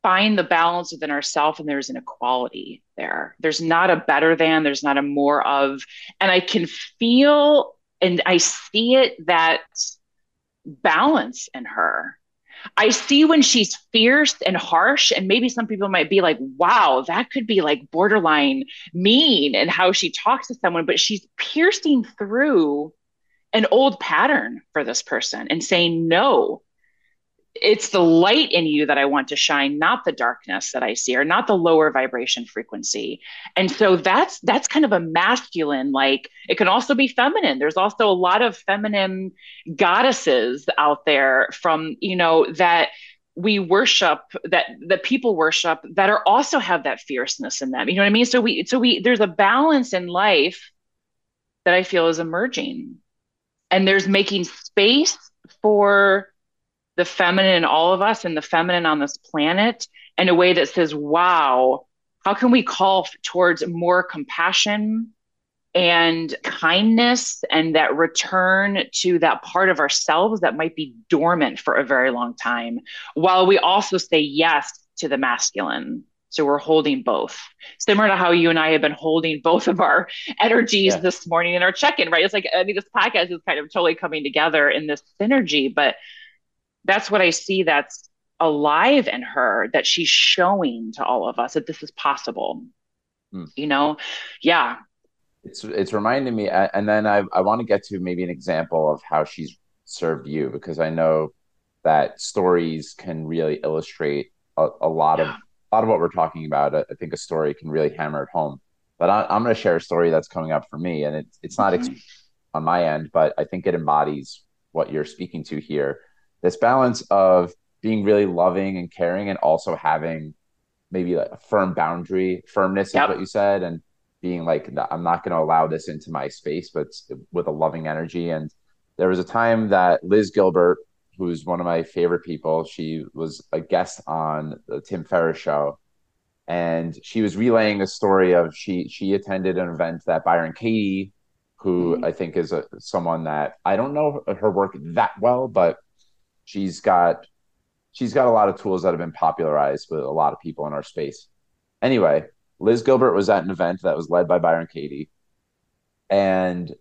find the balance within ourselves and there's an equality there? There's not a better than there's not a more of and i can feel and i see it that balance in her I see when she's fierce and harsh, and maybe some people might be like, wow, that could be like borderline mean and how she talks to someone, but she's piercing through an old pattern for this person and saying, no, it's the light in you that I want to shine, not the darkness that I see, or not the lower vibration frequency. And so that's that's kind of a masculine, like it can also be feminine. There's also a lot of feminine goddesses out there from, you know, that we worship that the people worship that are also have that fierceness in them. You know what I mean? So we so we there's a balance in life that I feel is emerging. And there's making space for the feminine in all of us and the feminine on this planet in a way that says, wow, how can we call towards more compassion and kindness and that return to that part of ourselves that might be dormant for a very long time, while we also say yes to the masculine. So we're holding both, similar to how you and I have been holding both of our energies yeah. this morning in our check in, right? It's like, I mean, this podcast is kind of totally coming together in this synergy, but that's what I see that's alive in her that she's showing to all of us that this is possible. Hmm. You know, yeah. It's it's reminding me, and then I I want to get to maybe an example of how she's served you because I know that stories can really illustrate a, a lot yeah. of a lot of what we're talking about. I think a story can really hammer it home. But I, am going to share a story that's coming up for me, and it's it's not mm-hmm. on my end, but I think it embodies what you're speaking to here this balance of being really loving and caring and also having maybe like a firm boundary firmness yep. is what you said and being like i'm not going to allow this into my space but with a loving energy and there was a time that liz gilbert who's one of my favorite people she was a guest on the tim ferriss show and she was relaying a story of she she attended an event that byron katie who mm-hmm. i think is a, someone that i don't know her work that well but she's got she's got a lot of tools that have been popularized with a lot of people in our space. Anyway, Liz Gilbert was at an event that was led by Byron Katie. And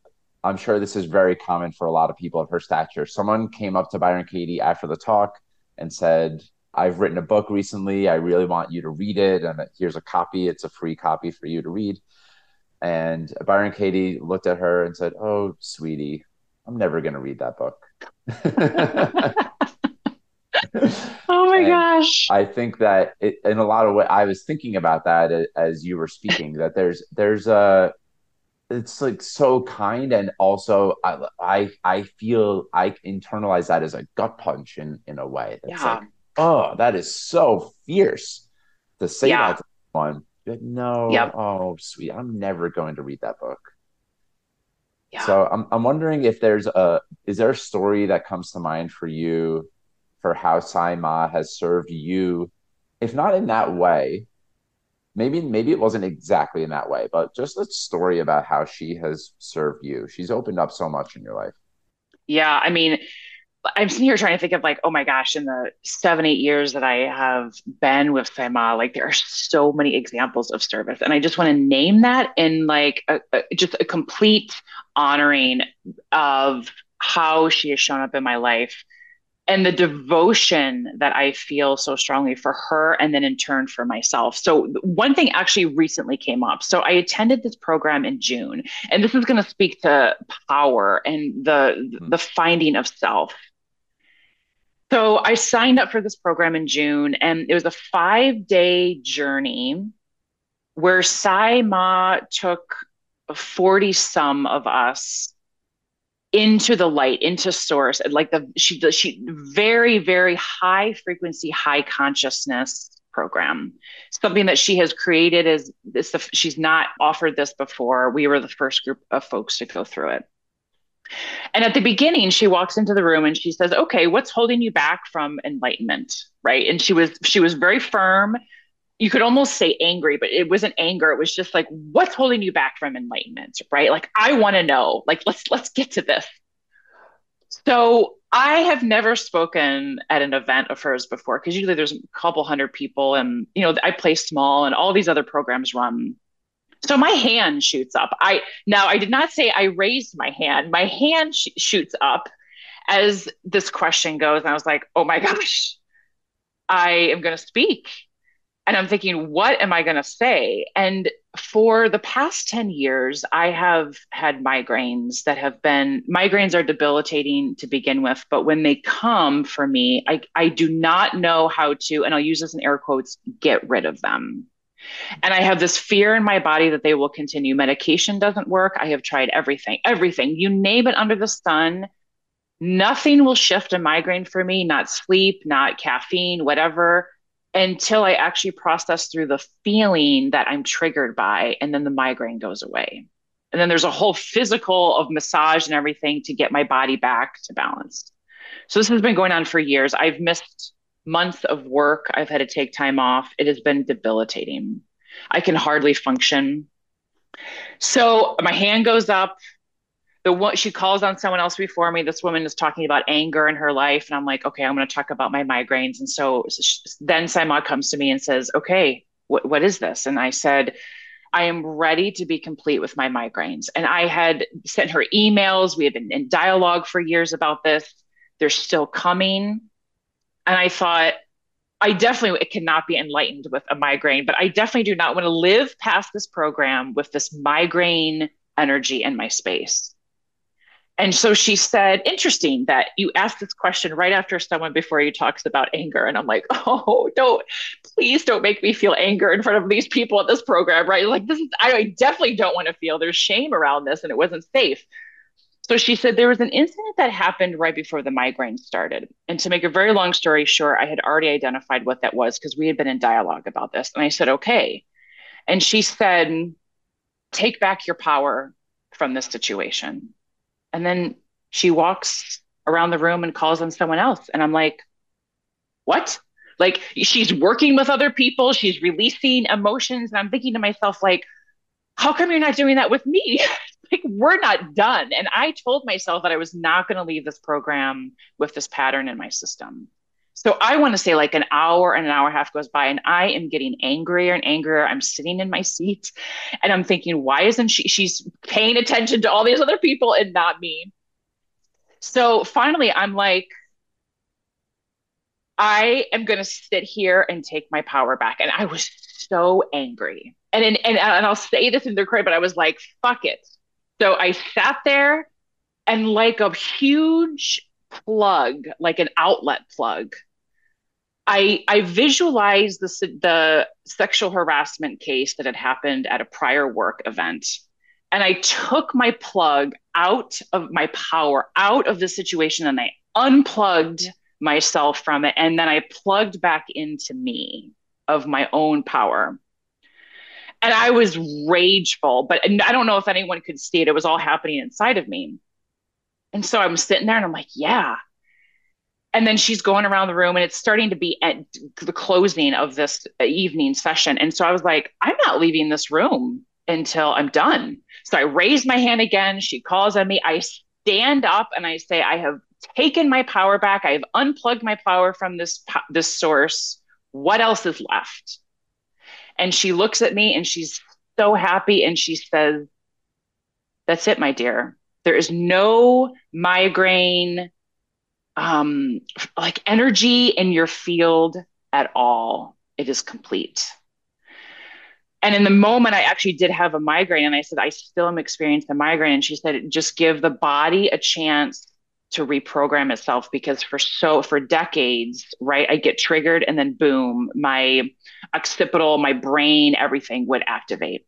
I'm sure this is very common for a lot of people of her stature. Someone came up to Byron Katie after the talk and said, I've written a book recently. I really want you to read it. And here's a copy. It's a free copy for you to read. And Byron Katie looked at her and said, Oh, sweetie, I'm never going to read that book. oh my and gosh. I think that it, in a lot of ways, I was thinking about that as you were speaking, that there's, there's a, it's like so kind and also I, I I feel I internalize that as a gut punch in in a way. That's yeah. like, oh, that is so fierce to say yeah. that to someone. No, yep. oh sweet. I'm never going to read that book. Yeah. So I'm I'm wondering if there's a is there a story that comes to mind for you for how Sai Maa has served you, if not in that way, maybe maybe it wasn't exactly in that way, but just a story about how she has served you. She's opened up so much in your life. Yeah, I mean, I'm sitting here trying to think of like, oh my gosh, in the seven, eight years that I have been with Fema, like there are so many examples of service. And I just want to name that in like a, a, just a complete honoring of how she has shown up in my life and the devotion that I feel so strongly for her and then in turn for myself. So one thing actually recently came up. So I attended this program in June and this is going to speak to power and the mm-hmm. the finding of self So I signed up for this program in June, and it was a five day journey where Sai Maa took 40 some of us into the light, into source, like the she she very very high frequency, high consciousness program. Something that she has created is this. She's not offered this before. We were the first group of folks to go through it. And at the beginning, she walks into the room and she says, "Okay, what's holding you back from enlightenment?" Right? And she was she was very firm. You could almost say angry, but it wasn't anger. It was just like, "What's holding you back from enlightenment?" Right? Like, I want to know. Like, let's let's get to this. So I have never spoken at an event of hers before because usually there's a couple hundred people, and you know I play small, and all these other programs run so my hand shoots up. I now I did not say I raised my hand. My hand sh- shoots up as this question goes, and I was like, "Oh my gosh, I am going to speak." And I'm thinking, what am I going to say? And for the past 10 years, I have had migraines that have been migraines are debilitating to begin with, but when they come for me, I, I do not know how to, and I'll use this in air quotes, get rid of them. And I have this fear in my body that they will continue. Medication doesn't work. I have tried everything, everything. You name it under the sun. Nothing will shift a migraine for me, not sleep, not caffeine, whatever, until I actually process through the feeling that I'm triggered by. And then the migraine goes away. And then there's a whole physical of massage and everything to get my body back to balance. So this has been going on for years. I've missed months of work. I've had to take time off. It has been debilitating. I can hardly function. So my hand goes up. The one she calls on someone else before me. This woman is talking about anger in her life, and I'm like, okay, I'm going to talk about my migraines. And so, so then Sai Maa comes to me and says, okay, what what is this? And I said, I am ready to be complete with my migraines. And I had sent her emails. We had been in dialogue for years about this. They're still coming. And I thought, I definitely it cannot be enlightened with a migraine, but I definitely do not want to live past this program with this migraine energy in my space. And so she said, interesting that you asked this question right after someone before you talks about anger. And I'm like, oh, don't, please don't make me feel anger in front of these people at this program, right? Like, this is, I definitely don't want to feel there's shame around this and it wasn't safe. So she said there was an incident that happened right before the migraine started. And to make a very long story short, I had already identified what that was because we had been in dialogue about this. And I said, okay. And she said, take back your power from this situation. And then she walks around the room and calls on someone else. And I'm like, what? Like she's working with other people, she's releasing emotions. And I'm thinking to myself, like, how come you're not doing that with me? like we're not done. And I told myself that I was not going to leave this program with this pattern in my system. So I want to say like an hour and an hour and a half goes by and I am getting angrier and angrier. I'm sitting in my seat and I'm thinking, why isn't she? She's paying attention to all these other people and not me. So finally, I'm like, I am going to sit here and take my power back. And I was so angry. And, and, and, and I'll say this in their credit, but I was like, fuck it. So I sat there and like a huge plug, like an outlet plug, I I visualized the the sexual harassment case that had happened at a prior work event. And I took my plug out of my power, out of the situation, and I unplugged myself from it. And then I plugged back into me of my own power and I was rageful, but I don't know if anyone could see it. It was all happening inside of me. And so I'm sitting there and I'm like, yeah. And then she's going around the room and it's starting to be at the closing of this evening session. And so I was like, I'm not leaving this room until I'm done. So I raise my hand again. She calls on me. I stand up and I say, I have taken my power back. I have unplugged my power from this, this source. What else is left? And she looks at me and she's so happy and she says, That's it, my dear. There is no migraine, um, like energy in your field at all. It is complete. And in the moment, I actually did have a migraine, and I said, I still am experiencing the migraine. And she said, just give the body a chance to reprogram itself because for so for decades right i get triggered and then boom my occipital my brain everything would activate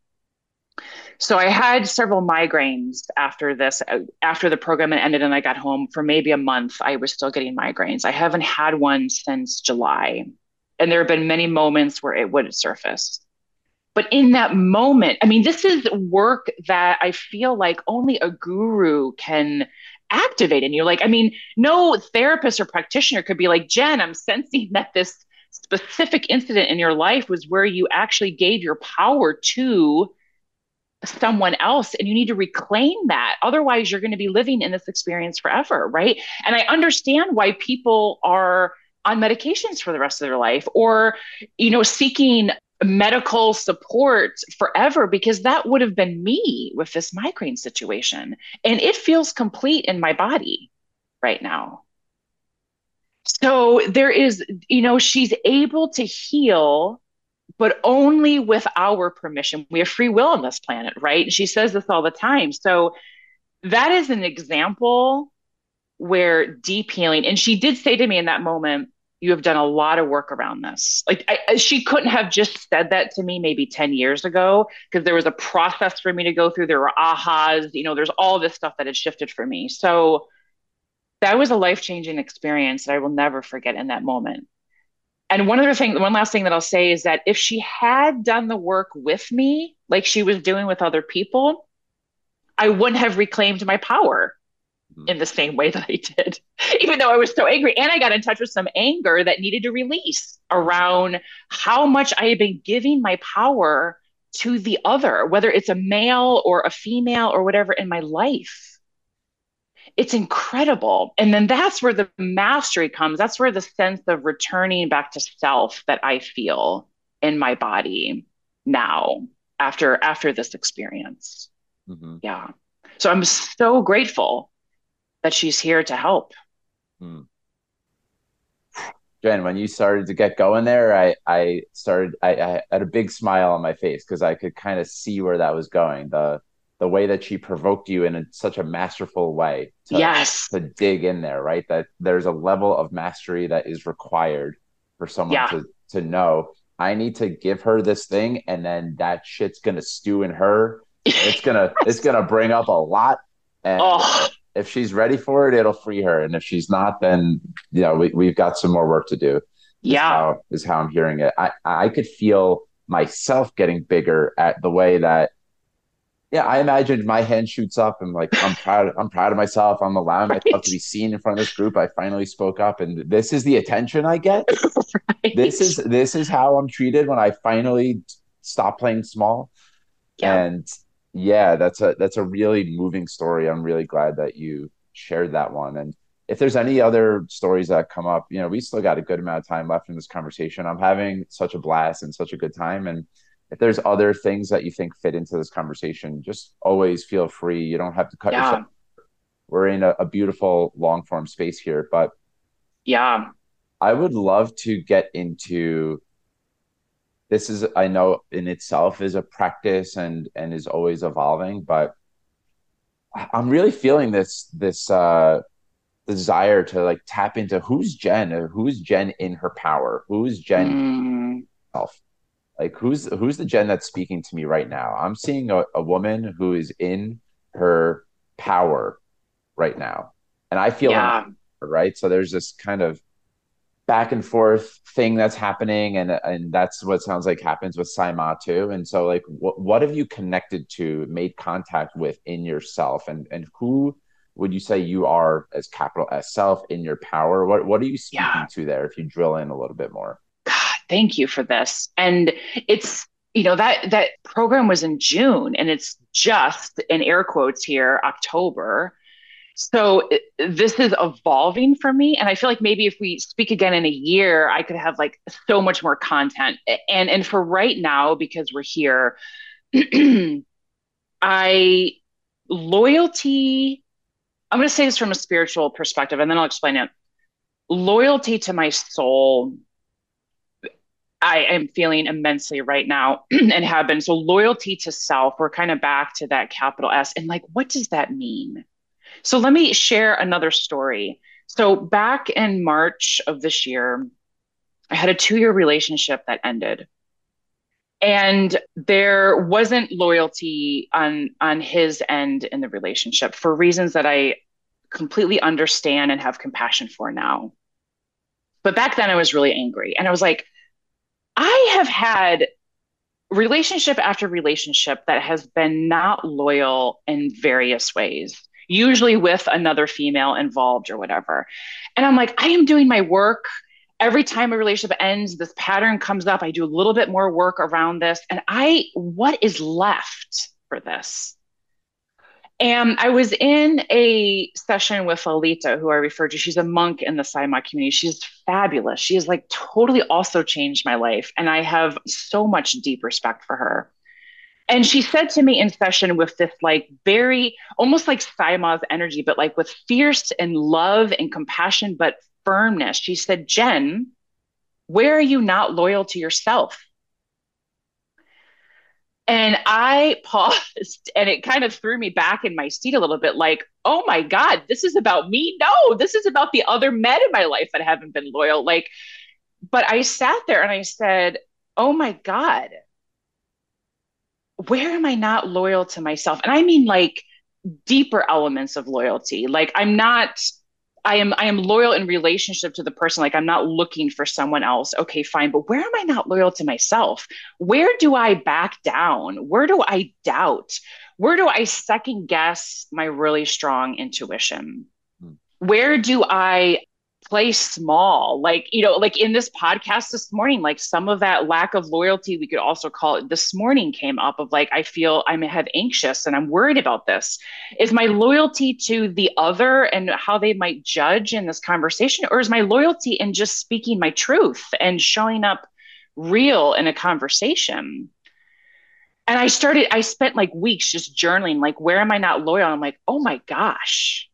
so i had several migraines after this uh, after the program ended and i got home for maybe a month i was still getting migraines. I haven't had one since july. And there have been many moments where it would surface. But in that moment i mean this is work that i feel like only a guru can activate in you. Like i mean no therapist or practitioner could be like jen i'm sensing that this specific incident in your life was where you actually gave your power to someone else and you need to reclaim that otherwise you're going to be living in this experience forever right and i understand why people are on medications for the rest of their life or you know seeking medical support forever because that would have been me with this migraine situation. And it feels complete in my body right now. So there is, you know, she's able to heal, but only with our permission. We have free will on this planet, right? She says this all the time. So that is an example where deep healing, and she did say to me in that moment, you have done a lot of work around this. Like I, she couldn't have just said that to me maybe 10 years ago because there was a process for me to go through. There were ahas, you know, there's all this stuff that had shifted for me. So that was a life-changing experience that I will never forget in that moment. And one other thing, one last thing that I'll say is that if she had done the work with me, like she was doing with other people, I wouldn't have reclaimed my power Mm-hmm. in the same way that I did, even though I was so angry. And I got in touch with some anger that needed to release around how much I had been giving my power to the other, whether it's a male or a female or whatever in my life. It's incredible. And then that's where the mastery comes. That's where the sense of returning back to self that I feel in my body now after after this experience. Mm-hmm. Yeah. So I'm so grateful that she's here to help. Hmm. Jen, when you started to get going there, I I started I, I had a big smile on my face because I could kind of see where that was going. The the way that she provoked you in a, such a masterful way to, yes. to dig in there, right? That there's a level of mastery that is required for someone yeah. to to know I need to give her this thing and then that shit's gonna stew in her. It's gonna it's gonna bring up a lot. And oh if she's ready for it, it'll free her. And if she's not, then you know we we've got some more work to do. Yeah, is how, is how I'm hearing it. I I could feel myself getting bigger at the way that. Yeah, I imagined my hand shoots up and like I'm proud. I'm proud of myself. I'm allowing right. myself to be seen in front of this group. I finally spoke up, and this is the attention I get. right. This is this is how I'm treated when I finally stop playing small. Yeah. And yeah, that's a that's a really moving story. I'm really glad that you shared that one. And if there's any other stories that come up, you know, we still got a good amount of time left in this conversation. I'm having such a blast and such a good time. And if there's other things that you think fit into this conversation, just always feel free. You don't have to cut yeah. yourself. We're in a, a beautiful long form space here, but yeah, I would love to get into this is i know in itself is a practice and and is always evolving but i'm really feeling this this uh desire to like tap into who's jen who's jen in her power who's jen mm. self like who's who's the jen that's speaking to me right now? I'm seeing a, a woman who is in her power right now. And i feel yeah. right? So there's this kind of back and forth thing that's happening and and that's what sounds like happens with Sai Maa too. And so like what what have you connected to made contact with in yourself? And and who would you say you are as capital S self in your power? What what are you speaking yeah. to there if you drill in a little bit more thank you for this. And it's you know that that program was in June and it's just in air quotes here October. So this is evolving for me. And i feel like maybe if we speak again in a year i could have like so much more content. And and for right now because we're here i loyalty i'm going to say this from a spiritual perspective and then i'll explain it. Loyalty to my soul I am feeling immensely right now and have been. So, loyalty to self, we're kind of back to that capital S. And like, what does that mean? So let me share another story. So back in March of this year, I had a two year relationship that ended. And there wasn't loyalty on on his end in the relationship for reasons that I completely understand and have compassion for now. But back then I was really angry and I was like, I have had relationship after relationship that has been not loyal in various ways, usually with another female involved or whatever. And I'm like, I am doing my work. Every time a relationship ends, this pattern comes up. I do a little bit more work around this. And I, what is left for this? And I was in a session with Lalita, who I referred to. She's a monk in the Sai Maa community. She's fabulous. She has like totally also changed my life. And I have so much deep respect for her. And she said to me in session with this like very almost like Sai Maa's energy, but like with fierce and love and compassion, but firmness. She said, Jen, where are you not loyal to yourself? And I paused and it kind of threw me back in my seat a little bit like, oh my God, this is about me. No, this is about the other men in my life that haven't been loyal. Like, but I sat there and I said, oh my God, where am I not loyal to myself? And I mean like deeper elements of loyalty. Like, I'm not I am I am loyal in relationship to the person. Like I'm not looking for someone else. Okay, fine. But where am I not loyal to myself? Where do I back down? Where do I doubt? Where do I second guess my really strong intuition? Hmm. Where do I play small. Like you know like in this podcast this morning like some of that lack of loyalty we could also call it this morning came up of like i feel i'm have anxious and i'm worried about this. Is my loyalty to the other and how they might judge in this conversation or is my loyalty in just speaking my truth and showing up real in a conversation? And i started i spent like weeks just journaling like where am i not loyal? I'm like oh my gosh.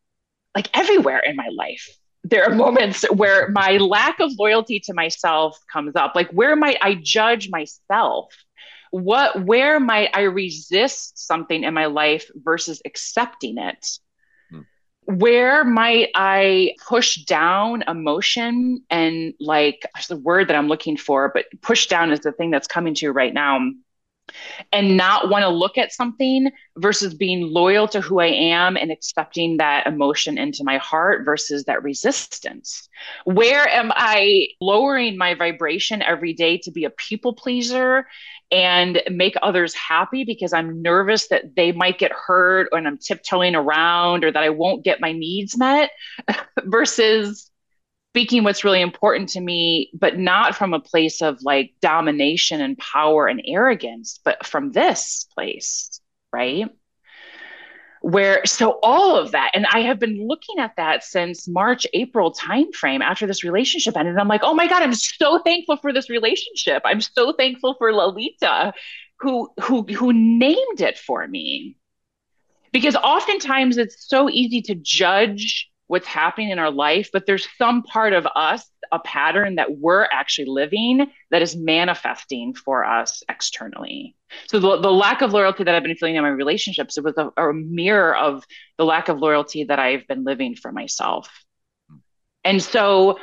Like everywhere in my life there are moments where my lack of loyalty to myself comes up. Like where might i judge myself? What where might i resist something in my life versus accepting it? Hmm. where might i push down emotion and like the word that i'm looking for but push down is the thing that's coming to you right now and not want to look at something versus being loyal to who I am and accepting that emotion into my heart versus that resistance? Where am I lowering my vibration every day to be a people pleaser and make others happy because I'm nervous that they might get hurt and I'm tiptoeing around or that I won't get my needs met versus speaking what's really important to me, but not from a place of like domination and power and arrogance, but from this place, right? Where so all of that, and I have been looking at that since March, April timeframe after this relationship ended. I'm like, oh my God, I'm so thankful for this relationship. I'm so thankful for Lalita who who who named it for me. Because oftentimes it's so easy to judge what's happening in our life, but there's some part of us, a pattern that we're actually living that is manifesting for us externally. So the, the lack of loyalty that I've been feeling in my relationships, was a, a mirror of the lack of loyalty that I've been living for myself. And so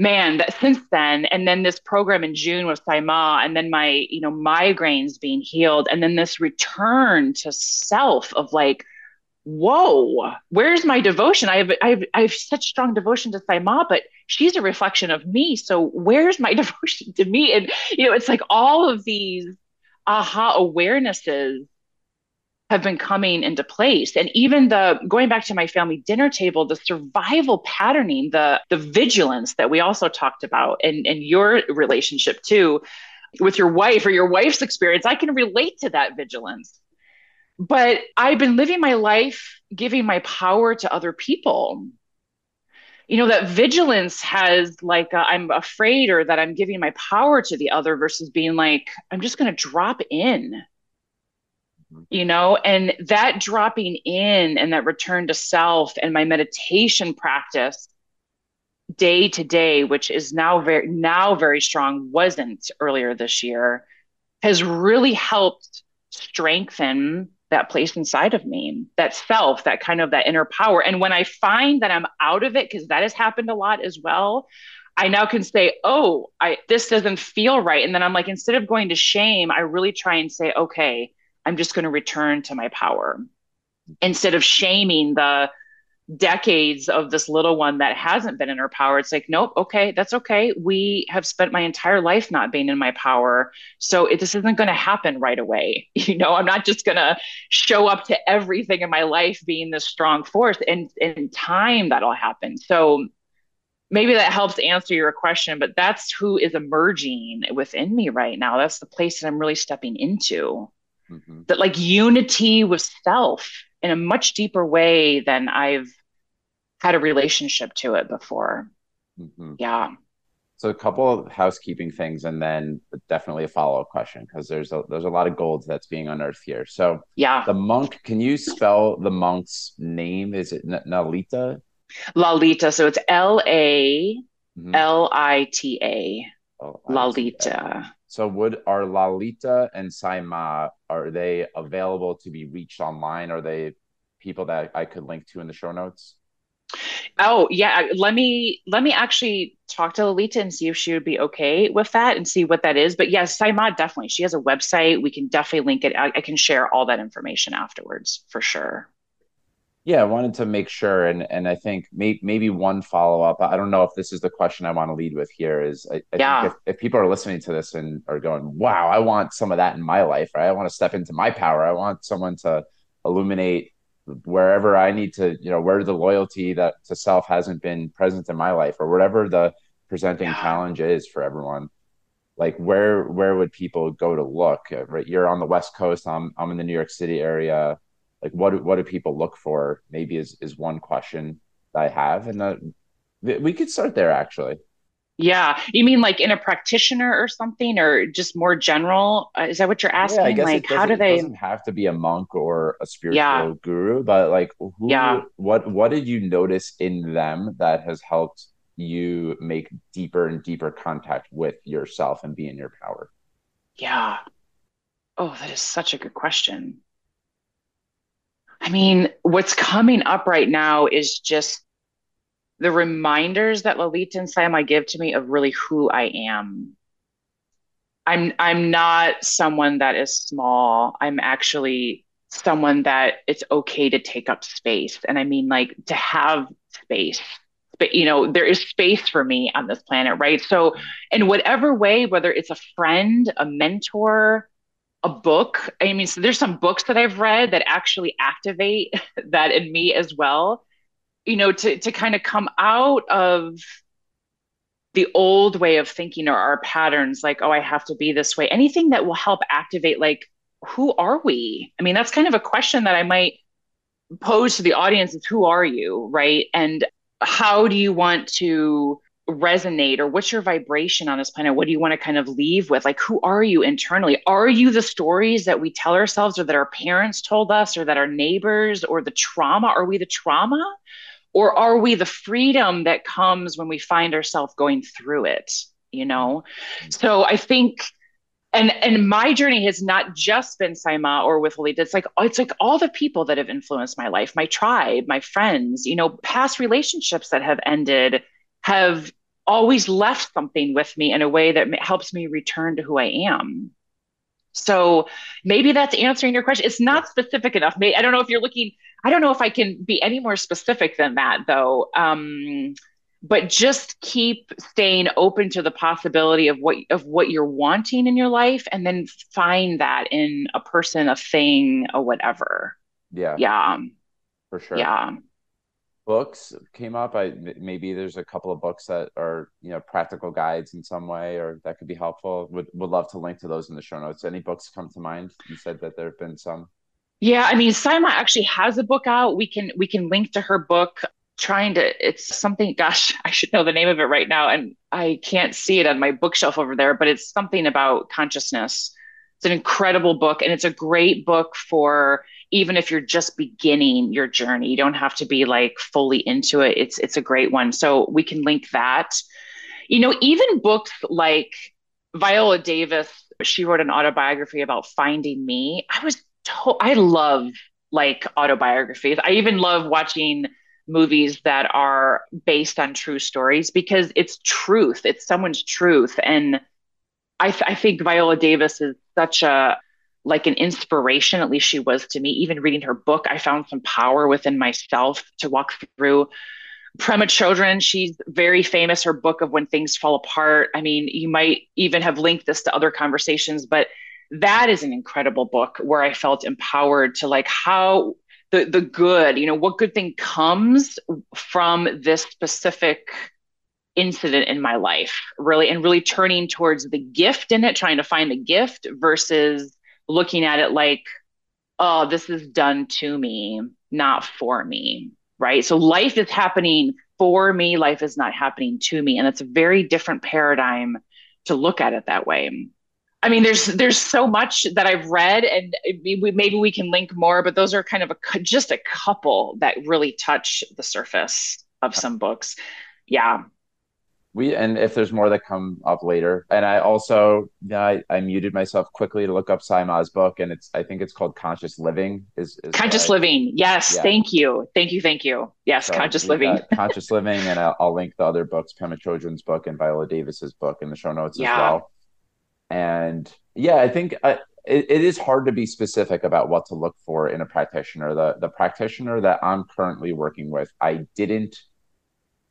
man since then and then this program in june with Sai Maa and then my you know migraines being healed and then this return to self of like whoa, where's my devotion? I have, I have, I have such strong devotion to Sai Maa, but she's a reflection of me. So where's my devotion to me? And, you know, it's like all of these aha awarenesses have been coming into place. And even the going back to my family dinner table, the survival patterning, the the vigilance that we also talked about and in your relationship too with your wife or your wife's experience, I can relate to that vigilance but I've been living my life giving my power to other people. You know, that vigilance has like, i I'm afraid or that I'm giving my power to the other versus being like, I'm just going to drop in, mm-hmm. you know, and that dropping in and that return to self and my meditation practice day to day, which is now very, now very strong, wasn't earlier this year, has really helped strengthen that place inside of me, that self, that kind of that inner power. And when I find that I'm out of it, because that has happened a lot as well, I now can say, oh, I this doesn't feel right. And then I'm like, instead of going to shame, I really try and say, okay, I'm just going to return to my power. Instead of shaming the decades of this little one that hasn't been in her power. It's like, nope, okay, that's okay. We have spent my entire life not being in my power. So it, this isn't going to happen right away. You know, I'm not just going to show up to everything in my life being this strong force. And in time, that'll happen. So maybe that helps answer your question, but that's who is emerging within me right now. That's the place that I'm really stepping into. Mm-hmm. That like unity with self in a much deeper way than I've had a relationship to it before. Mm-hmm. Yeah. So a couple of housekeeping things, and then definitely a follow up question because there's a there's a lot of gold that's being unearthed here. So yeah, the monk. Can you spell the monk's name? Is it N- Nalita? Lalita. So it's L A L I T A. Oh, Lalita. So would are Lalita and Sai Maa are they available to be reached online? Are they people that I could link to in the show notes? Oh yeah, let me let me actually talk to Lalita and see if she would be okay with that and see what that is. But yes, Sai Maa definitely. She has a website. We can definitely link it. I, I can share all that information afterwards for sure. Yeah, I wanted to make sure, and and I think may, maybe one follow up. I don't know if this is the question I want to lead with here. Is I, I yeah. think if, if people are listening to this and are going, "Wow, I want some of that in my life," right? I want to step into my power. I want someone to illuminate wherever I need to, you know, where the loyalty that to self hasn't been present in my life, or whatever the presenting yeah. challenge is for everyone. Like where where would people go to look? Right, you're on the West Coast. I'm I'm in the New York City area like what do, what do people look for? Maybe is is one question that i have and that we could start there actually. Yeah. You mean like in a practitioner or something or just more general? Uh, is that what you're asking yeah, I guess like how do they it doesn't have to be a monk or a spiritual yeah. guru but like who yeah. what what did you notice in them that has helped you make deeper and deeper contact with yourself and be in your power? Yeah. Oh that is such a good question I mean, what's coming up right now is just the reminders that Lalita and Sai Maa give to me of really who I am. I'm I'm not someone that is small. I'm actually someone that it's okay to take up space. And I mean like to have space. But you know, there is space for me on this planet, right? So in whatever way, whether it's a friend, a mentor, a book. I mean, so there's some books that I've read that actually activate that in me as well. You know, to to kind of come out of the old way of thinking or our patterns, like, oh, I have to be this way. Anything that will help activate, like, who are we? I mean, that's kind of a question that I might pose to the audience: is who are you, right? And how do you want to resonate or what's your vibration on this planet? What do you want to kind of leave with? Like who are you internally? Are you the stories that we tell ourselves or that our parents told us or that our neighbors or the trauma? Are we the trauma? Or are we the freedom that comes when we find ourselves going through it you know? Mm-hmm. so i think and and my journey has not just been Sai Maa or with Lalita. It's like it's like all the people that have influenced my life, my tribe, my friends, you know, past relationships that have ended have always left something with me in a way that helps me return to who I am. So maybe that's answering your question. It's not specific enough. I don't know if you're looking, I don't know if I can be any more specific than that though. Um, but just keep staying open to the possibility of what of what you're wanting in your life and then find that in a person, a thing, a whatever. Yeah. Yeah. For sure. Yeah books came up i maybe there's a couple of books that are you know practical guides in some way or that could be helpful. Would would love to link to those in the show notes. Any books come to mind? You said that there have been some. Yeah i mean Sai Maa actually has a book out. We can we can link to her book. Trying to it's something gosh i should know the name of it right now and i can't see it on my bookshelf over there but it's something about consciousness. It's an incredible book and it's a great book for even if you're just beginning your journey. You don't have to be like fully into it. It's it's a great one. So we can link that. You know, even books like Viola Davis, she wrote an autobiography about finding me. I was I love like autobiographies. I even love watching movies that are based on true stories because it's truth. It's someone's truth. And I, th- I think Viola Davis is such a like an inspiration, at least she was to me. Even reading her book, I found some power within myself to walk through Pema Chodron She's very famous. Her book of When Things Fall Apart. I mean, you might even have linked this to other conversations, but that is an incredible book where I felt empowered to like how the the good, you know, what good thing comes from this specific incident in my life, really, and really turning towards the gift in it, trying to find the gift versus looking at it like, oh, this is done to me, not for me. Right. So life is happening for me, life is not happening to me. And it's a very different paradigm to look at it that way. I mean, there's there's so much that I've read, and maybe we can link more. But those are kind of a just a couple that really touch the surface of some books. Yeah, we and if there's more that come up later and i also yeah I, I muted myself quickly to look up Sai Maa's book and it's i think it's called conscious living is, is conscious living. Yes yeah. thank you. Thank you thank you. Yes so conscious living. Conscious living and I'll, I'll, link the other books Pema Chodron's book and viola davis's book in the show notes yeah. as well. And yeah i think I, it, it is hard to be specific about what to look for in a practitioner. The the practitioner that i'm currently working with i didn't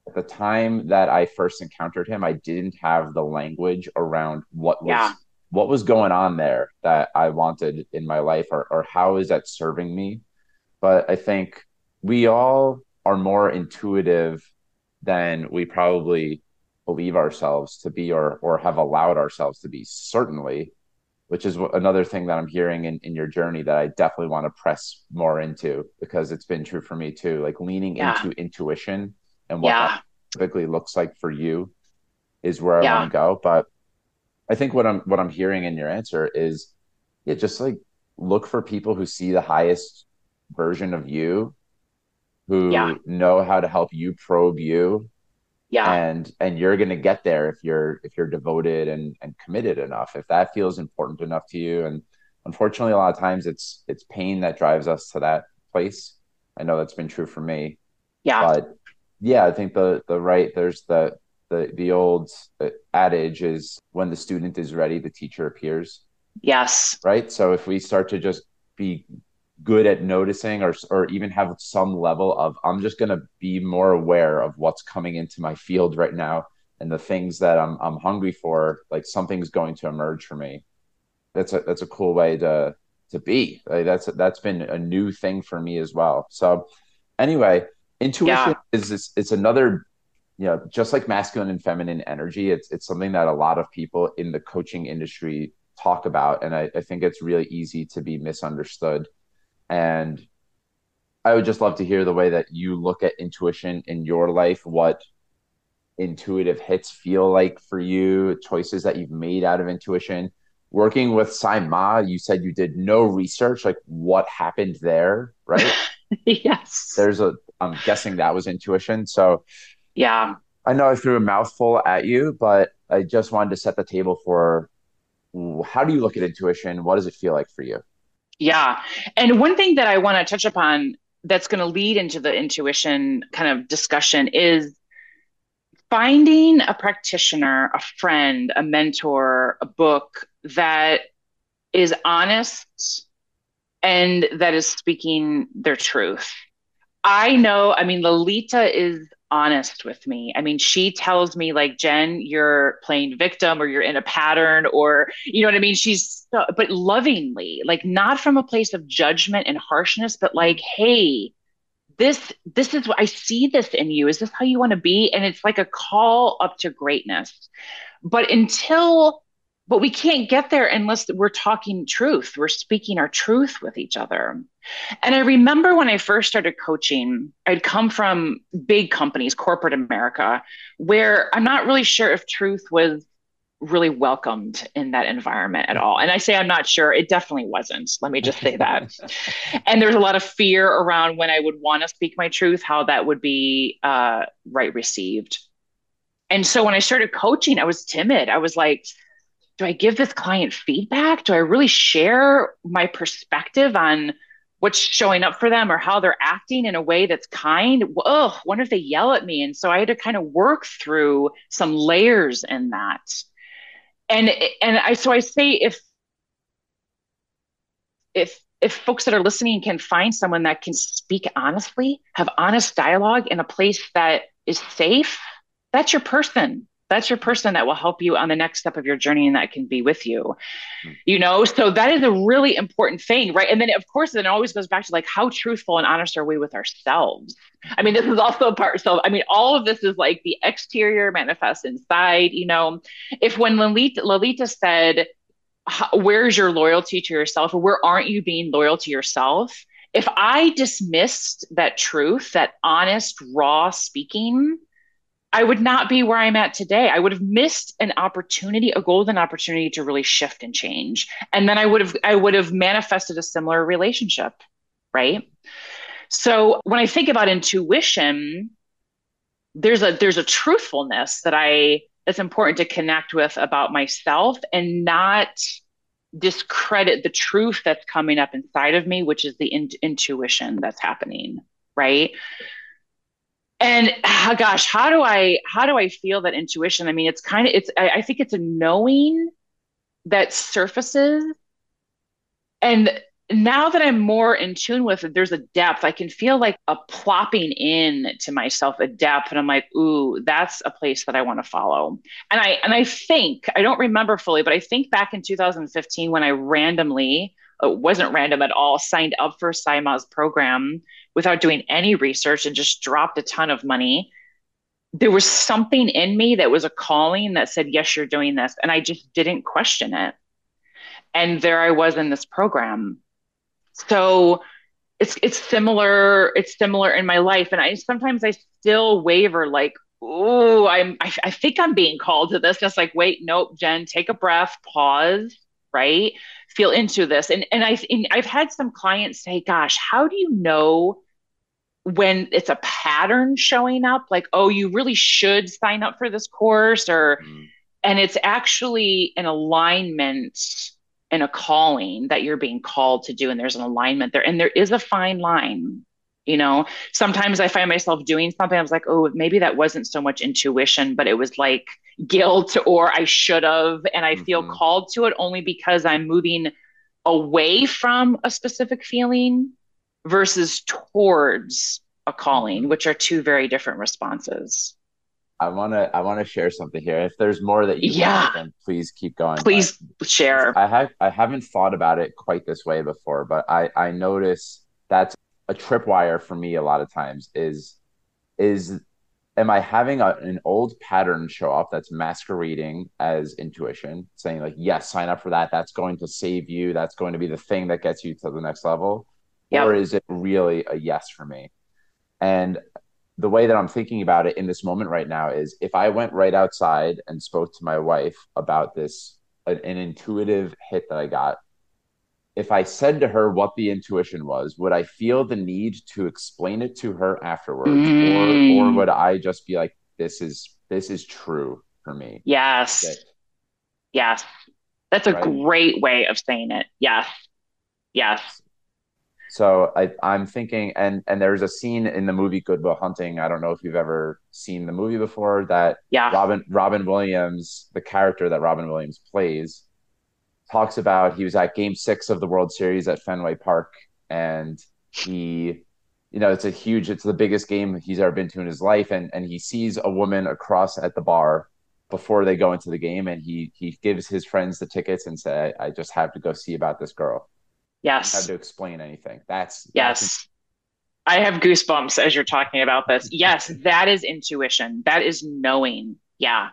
at the time that I first encountered him, I didn't have the language around what was yeah. what was going on there that I wanted in my life or or how is that serving me. But I think we all are more intuitive than we probably believe ourselves to be or or have allowed ourselves to be certainly which is another thing that i'm hearing in, in your journey that i definitely want to press more into because it's been true for me too like leaning yeah. into intuition and what yeah. that typically looks like for you is where yeah. I want to go. But I think what I'm what I'm hearing in your answer is yeah, just like look for people who see the highest version of you, who yeah. know how to help you probe you. Yeah. And and you're gonna get there if you're if you're devoted and and committed enough. If that feels important enough to you. And unfortunately a lot of times it's it's pain that drives us to that place. I know that's been true for me. Yeah. But yeah, I think the the right there's the the the old uh, adage is when the student is ready, the teacher appears. Yes. Right. So if we start to just be good at noticing or or even have some level of I'm just going to be more aware of what's coming into my field right now and the things that I'm I'm hungry for like something's going to emerge for me. That's a that's a cool way to to be. Like that's that's been a new thing for me as well. So anyway, intuition yeah. is this it's another you know just like masculine and feminine energy it's it's something that a lot of people in the coaching industry talk about and I, I think it's really easy to be misunderstood and i would just love to hear the way that you look at intuition in your life what intuitive hits feel like for you choices that you've made out of intuition working with Sai Maa, you said you did no research. Like what happened there, right? yes. There's a I'm guessing that was intuition. So, yeah. I know I threw a mouthful at you, but I just wanted to set the table for how do you look at intuition? What does it feel like for you? Yeah. And one thing that I want to touch upon that's going to lead into the intuition kind of discussion is finding a practitioner, a friend, a mentor, a book that is honest and that is speaking their truth. I know, I mean, Lalita is honest with me. I mean, she tells me like, Jen, you're playing victim or you're in a pattern or, you know what I mean? She's, so, but lovingly, like not from a place of judgment and harshness, but like, hey, this, this is what I see this in you. Is this how you want to be? And it's like a call up to greatness. But until but we can't get there unless we're talking truth. We're speaking our truth with each other. And i remember when i first started coaching i'd come from big companies corporate america where i'm not really sure if truth was really welcomed in that environment at all. And i say i'm not sure. It definitely wasn't. Let me just say that. And there's a lot of fear around when i would want to speak my truth how that would be uh, right received. And so when i started coaching i was timid. I was like do I give this client feedback? Do I really share my perspective on what's showing up for them or how they're acting in a way that's kind? Oh, what if they yell at me? And so I had to kind of work through some layers in that. And and I so I say if if if folks that are listening can find someone that can speak honestly, have honest dialogue in a place that is safe, that's your person that's your person that will help you on the next step of your journey and that can be with you. Mm-hmm. you know so that is a really important thing right? And then of course then it always goes back to like how truthful and honest are we with ourselves? I mean this is also a part so i mean all of this is like the exterior manifests inside you know? If when Lalita, Lalita said where's your loyalty to yourself? Or where aren't you being loyal to yourself? If i dismissed that truth that honest raw speaking I would not be where I'm at today. I would have missed an opportunity, a golden opportunity to really shift and change. And then I would have I would have manifested a similar relationship, right? So when I think about intuition, there's a there's a truthfulness that I that's important to connect with about myself and not discredit the truth that's coming up inside of me, which is the in- intuition that's happening, right? And oh gosh how do i how do i feel that intuition? I mean it's kind of it's I, I, think it's a knowing that surfaces. And now that i'm more in tune with it there's a depth. I can feel like a plopping in to myself a depth. And i'm like ooh that's a place that i want to follow. And i and i think i don't remember fully but i think back in 2015 when i randomly it wasn't random at all signed up for Sai Maa's program without doing any research and just dropped a ton of money. There was something in me that was a calling that said, Yes, you're doing this. And I just didn't question it. And there I was in this program. So it's it's similar, it's similar in my life. And I sometimes I still waver like, oh, I'm I, I think I'm being called to this. Just like, wait, nope, Jen, take a breath, pause, right? Feel into this. And and I and I've had some clients say, gosh, how do you know when it's a pattern showing up like oh you really should sign up for this course or mm. and it's actually an alignment and a calling that you're being called to do and there's an alignment there and there is a fine line you know sometimes i find myself doing something i was like oh maybe that wasn't so much intuition but it was like guilt or i should have and i mm-hmm. feel called to it only because i'm moving away from a specific feeling versus towards a calling, which are two very different responses. I want to I want to share something here. If there's more that you yeah. want, then please keep going. Please but share. I have I haven't thought about it quite this way before, but I I notice that's a tripwire for me a lot of times is is am I having a, an old pattern show up that's masquerading as intuition, saying like yes, sign up for that. That's going to save you. That's going to be the thing that gets you to the next level yep. or is it really a yes for me? And the way that I'm thinking about it in this moment right now is if I went right outside and spoke to my wife about this, an, an intuitive hit that I got, if I said to her what the intuition was, would I feel the need to explain it to her afterwards, mm. or or would I just be like, "This is this is true for me"? Yes, that, yes, that's a right? great way of saying it. Yes, yes. So I, I'm thinking, and and there's a scene in the movie Good Will Hunting. I don't know if you've ever seen the movie before. That yeah. Robin Robin Williams, the character that Robin Williams plays, talks about he was at Game Six of the World Series at Fenway Park, and he, you know, it's a huge, it's the biggest game he's ever been to in his life, and and he sees a woman across at the bar before they go into the game, and he he gives his friends the tickets and say, I just have to go see about this girl Yes. Have to explain anything. That's yes. That's... I have goosebumps as you're talking about this. Yes, that is intuition. That is knowing. Yeah.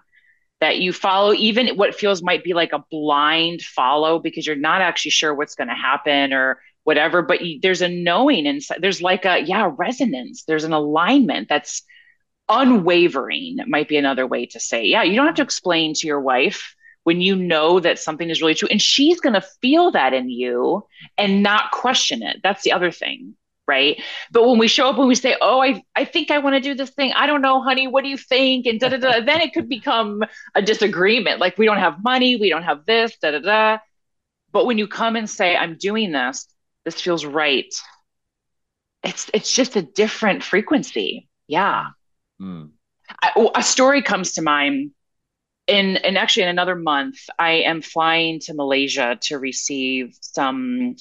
That you follow even what feels might be like a blind follow because you're not actually sure what's going to happen or whatever, but you, there's a knowing inside. There's like a, yeah, resonance. There's an alignment that's unwavering, might be another way to say. Yeah, you don't have to explain to your wife when you know that something is really true and she's going to feel that in you and not question it that's the other thing right? But when we show up and we say, "Oh, I I think I want to do this thing. I don't know, honey. What do you think?" and da da da, then it could become a disagreement. Like we don't have money, we don't have this, da da da. But when you come and say, "I'm doing this. This feels right." It's it's just a different frequency. Yeah. Mm. I, a story comes to mind in and actually in another month i am flying to malaysia to receive some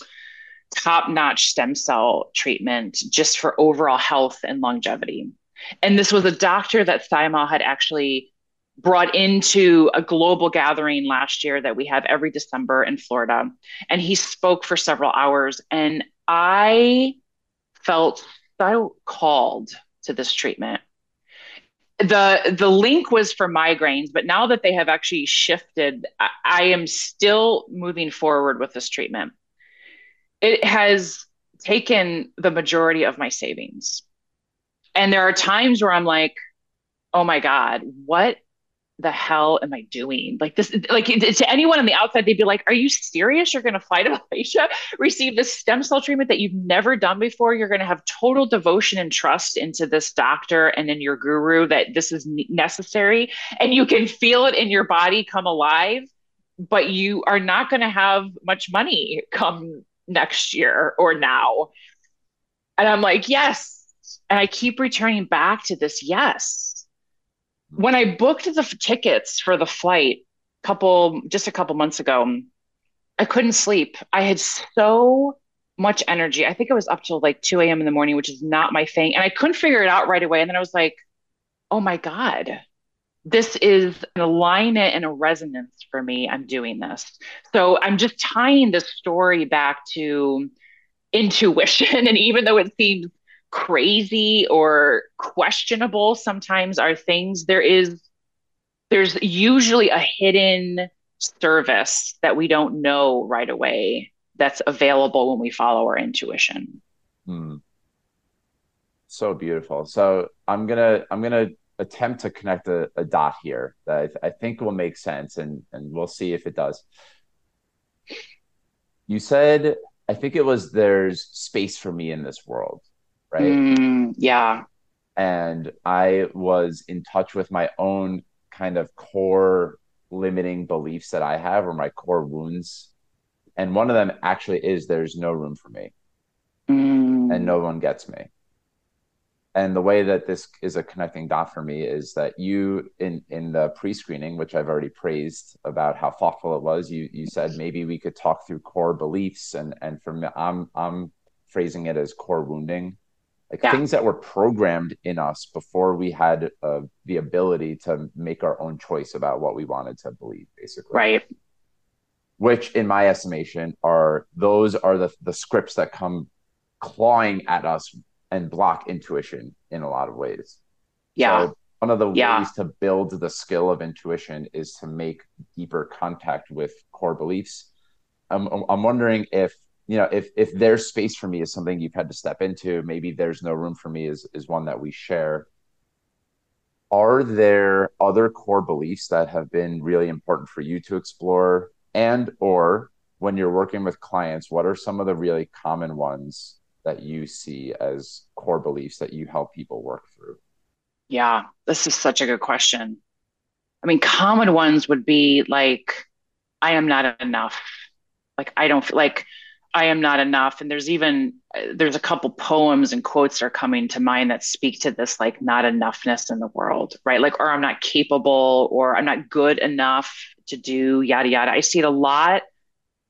top-notch stem cell treatment just for overall health and longevity. And this was a doctor that Sai Maa had actually brought into a global gathering last year that we have every december in florida. And he spoke for several hours and i felt so called to this treatment the the link was for migraines but now that they have actually shifted I, I, am still moving forward with this treatment. It has taken the majority of my savings. And there are times where i'm like oh my god what the hell am I doing? Like this, like to anyone on the outside, they'd be like, "Are you serious? You're going to fly to Malaysia, receive this stem cell treatment that you've never done before? You're going to have total devotion and trust into this doctor and in your guru that this is necessary, and you can feel it in your body come alive, but you are not going to have much money come next year or now." And I'm like, "Yes," and I keep returning back to this yes when I booked the tickets for the flight couple just a couple months ago, I couldn't sleep. I had so much energy. I think it was up till like 2 a.m. in the morning, which is not my thing. And I couldn't figure it out right away. And then I was like, oh my God, this is an alignment and a resonance for me. I'm doing this. So I'm just tying this story back to intuition. And even though it seems crazy or questionable sometimes are things. There is there's usually a hidden service that we don't know right away that's available when we follow our intuition. Hmm. so beautiful. So i'm gonna i'm gonna attempt to connect a, a dot here that I, th- I think will make sense and and we'll see if it does. You said i think it was there's space for me in this world right? Mm, yeah. And I was in touch with my own kind of core limiting beliefs that I have or my core wounds. And one of them actually is there's no room for me mm. and no one gets me. And the way that this is a connecting dot for me is that you in in the pre-screening, which I've already praised about how thoughtful it was, you you said maybe we could talk through core beliefs and and for me I'm I'm phrasing it as core wounding like yeah. things that were programmed in us before we had uh, the ability to make our own choice about what we wanted to believe basically. Right. Which in my estimation are those are the, the scripts that come clawing at us and block intuition in a lot of ways. Yeah. So one of the yeah. ways to build the skill of intuition is to make deeper contact with core beliefs. I'm, I'm wondering if you know if if there's space for me is something you've had to step into maybe there's no room for me is is one that we share. Are there other core beliefs that have been really important for you to explore? And or when you're working with clients what are some of the really common ones that you see as core beliefs that you help people work through? Yeah this is such a good question. I mean common ones would be like i am not enough. Like i don't feel like I am not enough. And there's even uh, there's a couple poems and quotes that are coming to mind that speak to this like not enoughness in the world, right? Like, or I'm not capable, or I'm not good enough to do yada yada. I see it a lot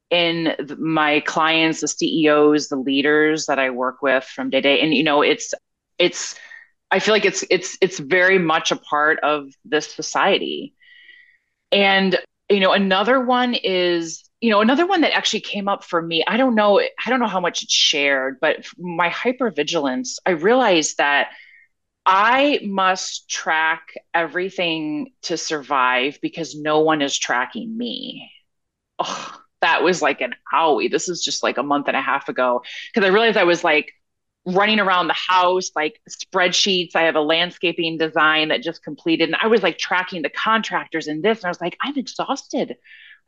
in my clients, the CEOs, the leaders that I work with from day to day. And you know, it's it's I feel like it's it's it's very much a part of this society. And you know, another one is you know another one that actually came up for me i don't know i don't know how much it's shared but my hypervigilance i realized that i must track everything to survive because no one is tracking me. Oh that was like an owie. This is just like a month and a half ago. Because i realized i was like running around the house like spreadsheets i have a landscaping design that just completed and i was like tracking the contractors in this and i was like i'm exhausted.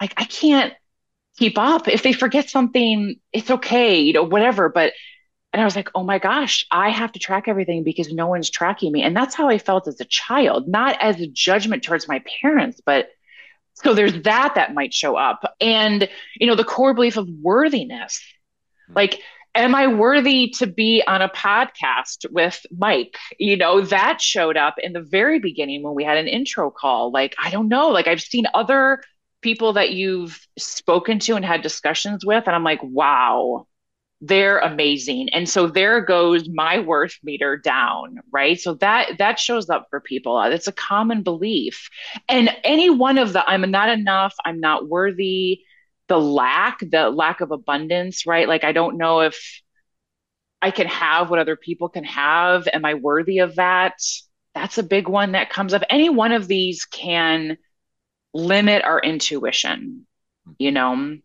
Like i can't keep up. If they forget something, it's okay, you know, whatever. But And I was like, oh my gosh, I have to track everything because no one's tracking me. And that's how I felt as a child, not as a judgment towards my parents, but so there's that that might show up. And, you know, the core belief of worthiness. Hmm. Like, am I worthy to be on a podcast with Mike? You know, that showed up in the very beginning when we had an intro call. Like, I don't know, like I've seen other people that you've spoken to and had discussions with, and I'm like, wow, they're amazing. And so there goes my worth meter down, right? So that that shows up for people. It's a common belief. And any one of the I'm not enough, I'm not worthy, the lack, the lack of abundance, right? Like I don't know if I can have what other people can have. Am I worthy of that? That's a big one that comes up. Any one of these can limit our intuition, you know,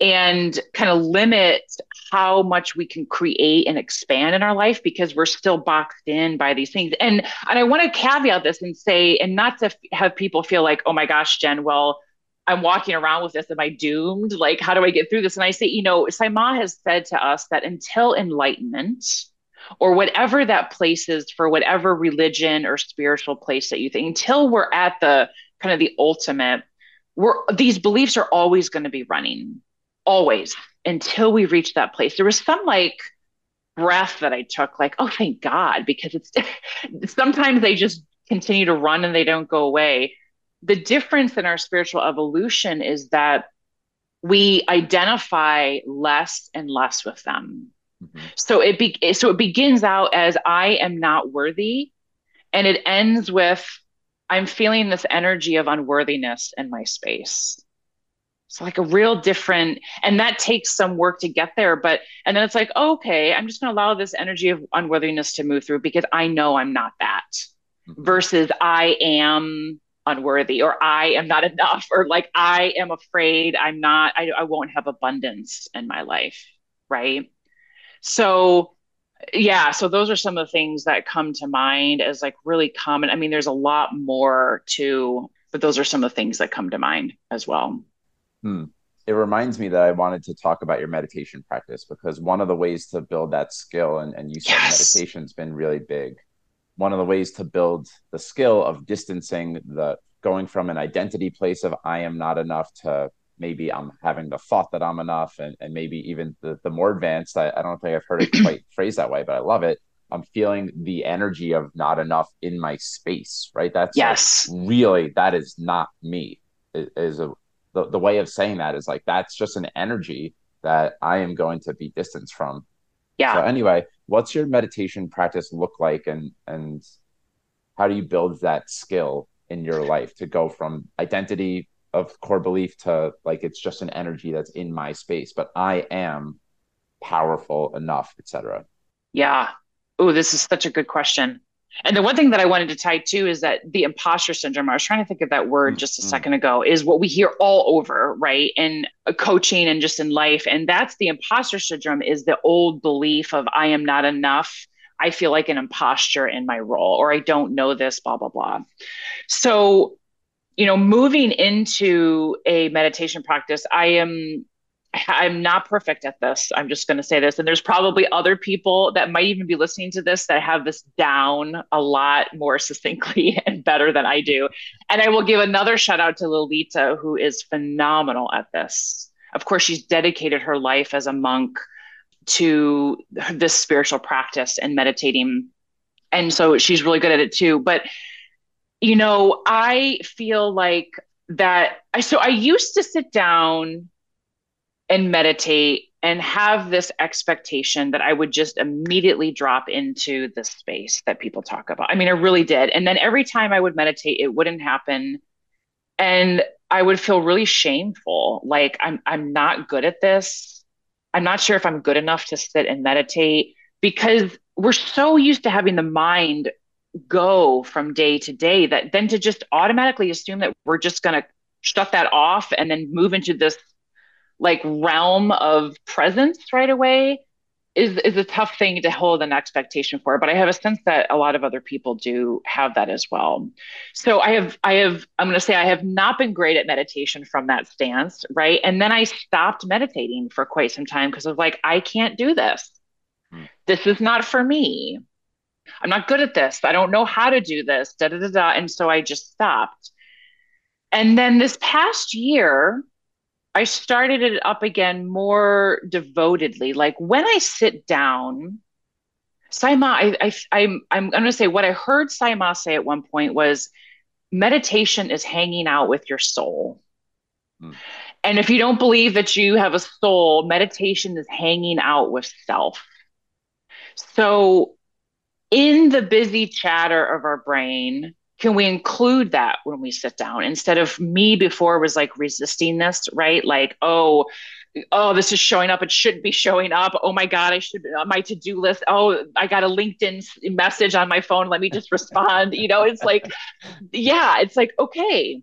and kind of limit how much we can create and expand in our life because we're still boxed in by these things. And and I want to caveat this and say, and not to f- have people feel like, oh my gosh, Jen, well, I'm walking around with this. Am I doomed? Like, how do I get through this? And I say, you know, Sai Maa has said to us that until enlightenment, or whatever that place is for whatever religion or spiritual place that you think, until we're at the kind of the ultimate, we're these beliefs are always going to be running, always until we reach that place. There was some like breath that I took, like, oh, thank God, because it's sometimes they just continue to run and they don't go away the difference in our spiritual evolution is that we identify less and less with them. Mm-hmm. So it be- so it begins out as I am not worthy and it ends with I'm feeling this energy of unworthiness in my space. It's like a real different, and that takes some work to get there. But, and then it's like, okay, I'm just going to allow this energy of unworthiness to move through because I know I'm not that mm-hmm. versus I am unworthy or I am not enough or like I am afraid I'm not, I, I won't have abundance in my life. Right. So, yeah, so those are some of the things that come to mind as like really common. I mean, there's a lot more to, but those are some of the things that come to mind as well. Hmm. It reminds me that I wanted to talk about your meditation practice because one of the ways to build that skill, and, and you said yes. meditation's been really big, one of the ways to build the skill of distancing the going from an identity place of I am not enough to maybe I'm having the thought that I'm enough and, and maybe even the, the more advanced, I, I don't think I've heard it quite phrased that way, but I love it. I'm feeling the energy of not enough in my space, right? That's yes, like really, that is not me. It is a, the, the way of saying that is like, that's just an energy that I am going to be distanced from. Yeah. So anyway, what's your meditation practice look like and and how do you build that skill in your life to go from identity of core belief to like it's just an energy that's in my space but i am powerful enough etc yeah oh this is such a good question and the one thing that I wanted to tie to is that the imposter syndrome, I was trying to think of that word just a mm-hmm. second ago, is what we hear all over, right? In coaching and just in life. And that's the imposter syndrome is the old belief of I am not enough. I feel like an imposter in my role, or I don't know this, blah, blah, blah. So, you know, moving into a meditation practice, I am I'm not perfect at this. I'm just going to say this. And there's probably other people that might even be listening to this that have this down a lot more succinctly and better than I do. And I will give another shout out to Lalita, who is phenomenal at this. Of course, she's dedicated her life as a monk to this spiritual practice and meditating. And so she's really good at it too. But, you know, I feel like that. I, so I used to sit down and meditate and have this expectation that I would just immediately drop into the space that people talk about. I mean, I really did. And then every time I would meditate, it wouldn't happen. And I would feel really shameful. Like I'm I'm not good at this. I'm not sure if I'm good enough to sit and meditate because we're so used to having the mind go from day to day that then to just automatically assume that we're just going to shut that off and then move into this like realm of presence right away is is a tough thing to hold an expectation for but i have a sense that a lot of other people do have that as well so i have i have i'm going to say i have not been great at meditation from that stance right and then i stopped meditating for quite some time because i was like i can't do this Mm. This is not for me. I'm not good at this. I don't know how to do this. Da da da da. And so I just stopped. And then this past year, I started it up again more devotedly. Like when I sit down, Sai Maa, I, I, I'm, I'm going to say what I heard Sai Maa say at one point was meditation is hanging out with your soul. Hmm. And if you don't believe that you have a soul, meditation is hanging out with self. So, in the busy chatter of our brain, can we include that when we sit down? Instead of me before was like resisting this right? Like oh oh this is showing up. It shouldn't be showing up. Oh my god i should on my to-do list. Oh i got a linkedin message on my phone. Let me just respond you know? It's like yeah it's like okay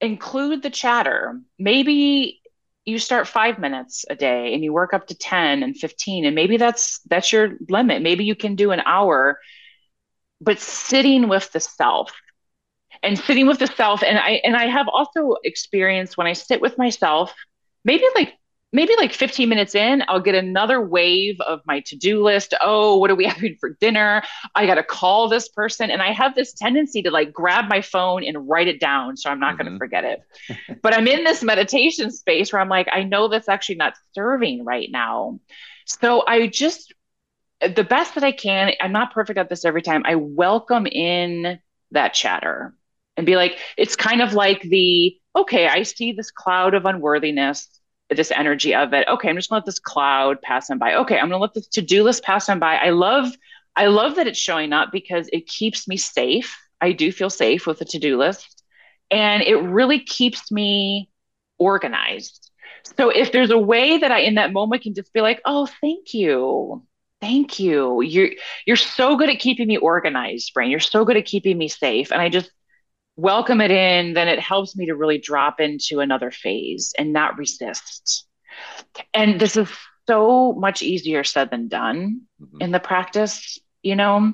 include the chatter. Maybe you start five minutes a day and you work up to 10 and 15 and maybe that's that's your limit. Maybe you can do an hour but sitting with the self and sitting with the self. And i and i have also experienced when i sit with myself maybe like maybe like 15 minutes in i'll get another wave of my to-do list. Oh what are we having for dinner? I got to call this person. And i have this tendency to like grab my phone and write it down so i'm not mm-hmm. going to forget it. But i'm in this meditation space where i'm like i know that's actually not serving right now. So i just the best that i can i'm not perfect at this every time i welcome in that chatter and be like, it's kind of like the, okay, I see this cloud of unworthiness, this energy of it. Okay, I'm just gonna let this cloud pass on by. Okay, I'm gonna let this to-do list pass on by. I love, I love that it's showing up because it keeps me safe. I do feel safe with the to-do list. And it really keeps me organized. So if there's a way that I in that moment can just be like, oh, thank you. Thank you. You're you're so good at keeping me organized, brain. You're so good at keeping me safe. And I just welcome it in, then it helps me to really drop into another phase and not resist. And this is so much easier said than done mm-hmm. in the practice, you know.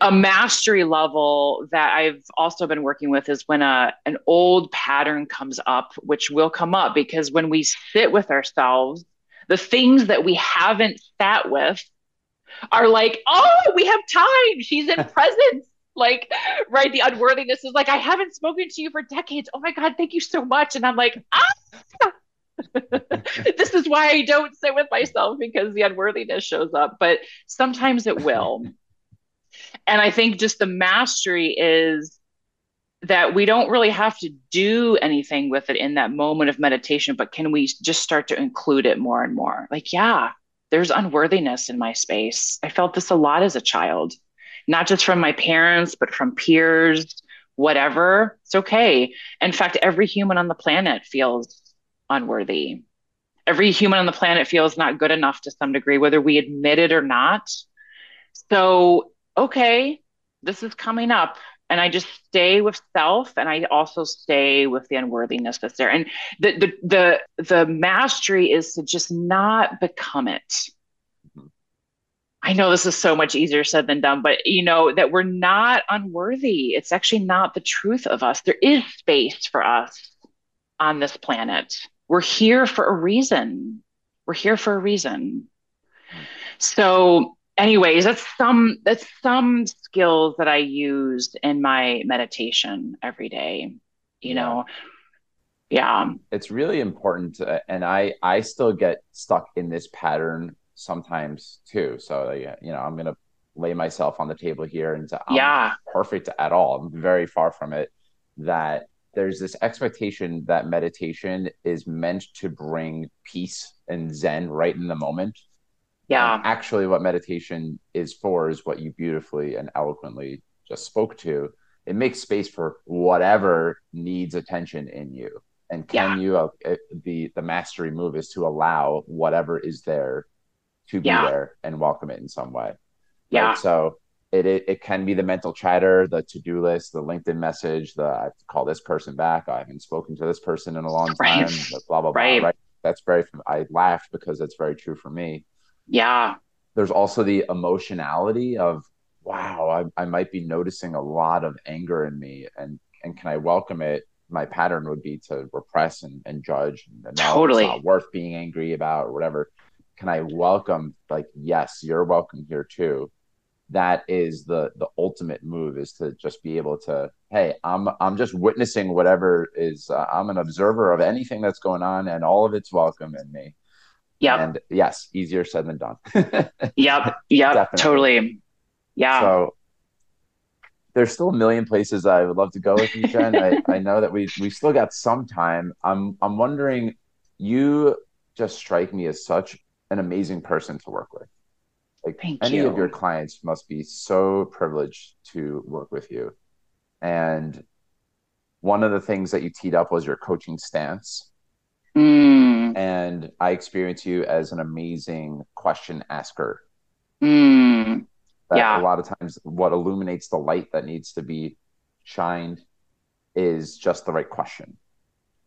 A mastery level that I've also been working with is when a an old pattern comes up, which will come up because when we sit with ourselves, the things that we haven't sat with are like, oh, we have time. She's in presence like right the unworthiness is like i haven't spoken to you for decades. Oh my god thank you so much. And i'm like ah! This is why i don't sit with myself because the unworthiness shows up but sometimes it will. And i think just the mastery is that we don't really have to do anything with it in that moment of meditation but can we just start to include it more and more? Like yeah there's unworthiness in my space. I felt this a lot as a child not just from my parents, but from peers, whatever. It's okay. In fact, every human on the planet feels unworthy. Every human on the planet feels not good enough to some degree, whether we admit it or not. So, okay, this is coming up. And I just stay with self and I also stay with the unworthiness that's there. And the the the the mastery is to just not become it I know this is so much easier said than done, but you know, that we're not unworthy. It's actually not the truth of us. There is space for us on this planet. We're here for a reason. We're here for a reason. So, anyways, that's some that's some skills that I use in my meditation every day. You yeah. know, yeah. It's really important, to, and I I still get stuck in this pattern sometimes too. So you know, I'm gonna lay myself on the table here and I'm yeah, perfect at all. I'm very far from it. That there's this expectation that meditation is meant to bring peace and zen right in the moment. Yeah. And actually, what meditation is for is what you beautifully and eloquently just spoke to. It makes space for whatever needs attention in you. And can yeah. you, uh, the the mastery move is to allow whatever is there to be yeah. there and welcome it in some way. Yeah. So it, it, it can be the mental chatter, the to do list, the LinkedIn message, the I have to call this person back. I haven't spoken to this person in a long time. Right. Blah blah right. blah. Right. That's very. I laughed because that's very true for me. Yeah. There's also the emotionality of wow, I, I might be noticing a lot of anger in me, and and can I welcome it? My pattern would be to repress and, and judge and totally it's not worth being angry about or whatever can I welcome like yes, you're welcome here too. That is the the ultimate move is to just be able to hey, I'm I'm just witnessing whatever is uh, I'm an observer of anything that's going on and all of it's welcome in me. Yeah. And yes, easier said than done. yep. Yep. Totally. Yeah. So there's still a million places I would love to go with you, Jen. I, I know that we we still got some time. I'm I'm wondering, you just strike me as such an amazing person to work with. Like Thank any you. of your clients must be so privileged to work with you. And one of the things that you teed up was your coaching stance. Mm. And I experience you as an amazing question asker. Mm yeah. a lot of times what illuminates the light that needs to be shined is just the right question.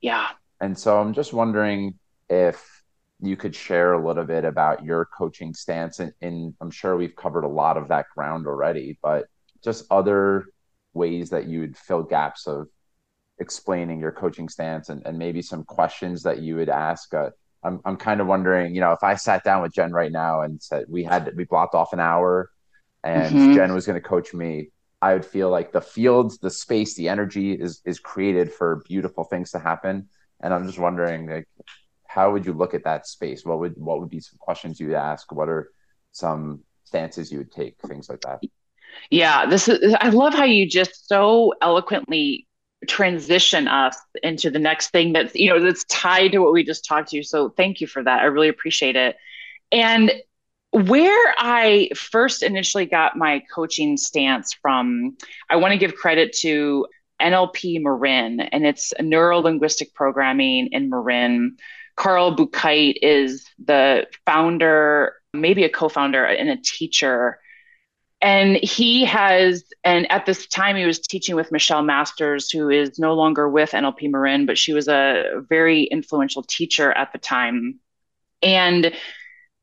Yeah. And so I'm just wondering if you could share a little bit about your coaching stance and, and I'm sure we've covered a lot of that ground already, but just other ways that you would fill gaps of explaining your coaching stance and, and maybe some questions that you would ask. Uh, I'm, I'm kind of wondering, you know, if I sat down with Jen right now and said we had we blocked off an hour and mm-hmm. Jen was going to coach me, I would feel like the fields, the space, the energy is is created for beautiful things to happen. And I'm just wondering, like, how would you look at that space? What would what would be some questions you'd ask? What are some stances you would take? Things like that. Yeah, this is. I love how you just so eloquently transition us into the next thing that's you know that's tied to what we just talked to. you. So thank you for that. I really appreciate it. And where I first initially got my coaching stance from, I want to give credit to NLP Marin, and it's neuro linguistic programming in Marin. Carl Buchheit is the founder, maybe a co founder, and a teacher. And he has, and at this time, he was teaching with Michelle Masters, who is no longer with NLP Marin, but she was a very influential teacher at the time. And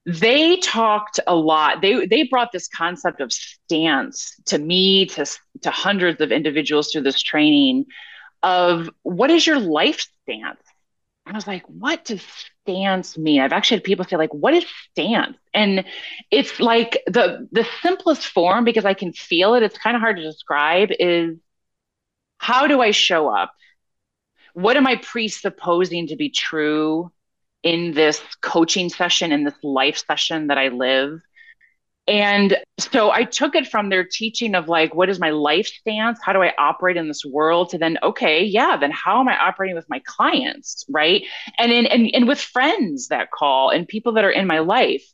they talked a lot they they brought this concept of stance to me to to hundreds of individuals through this training of what is your life stance i was like what does stance mean? I've actually had people say like what is stance? And it's like the the simplest form because i can feel it it's kind of hard to describe is how do i show up? What am i presupposing to be true in this coaching session, in this life session that I live. And so I took it from their teaching of like, what is my life stance? How do I operate in this world? To then, okay, yeah, then how am I operating with my clients? Right. And in and, and with friends that call and people that are in my life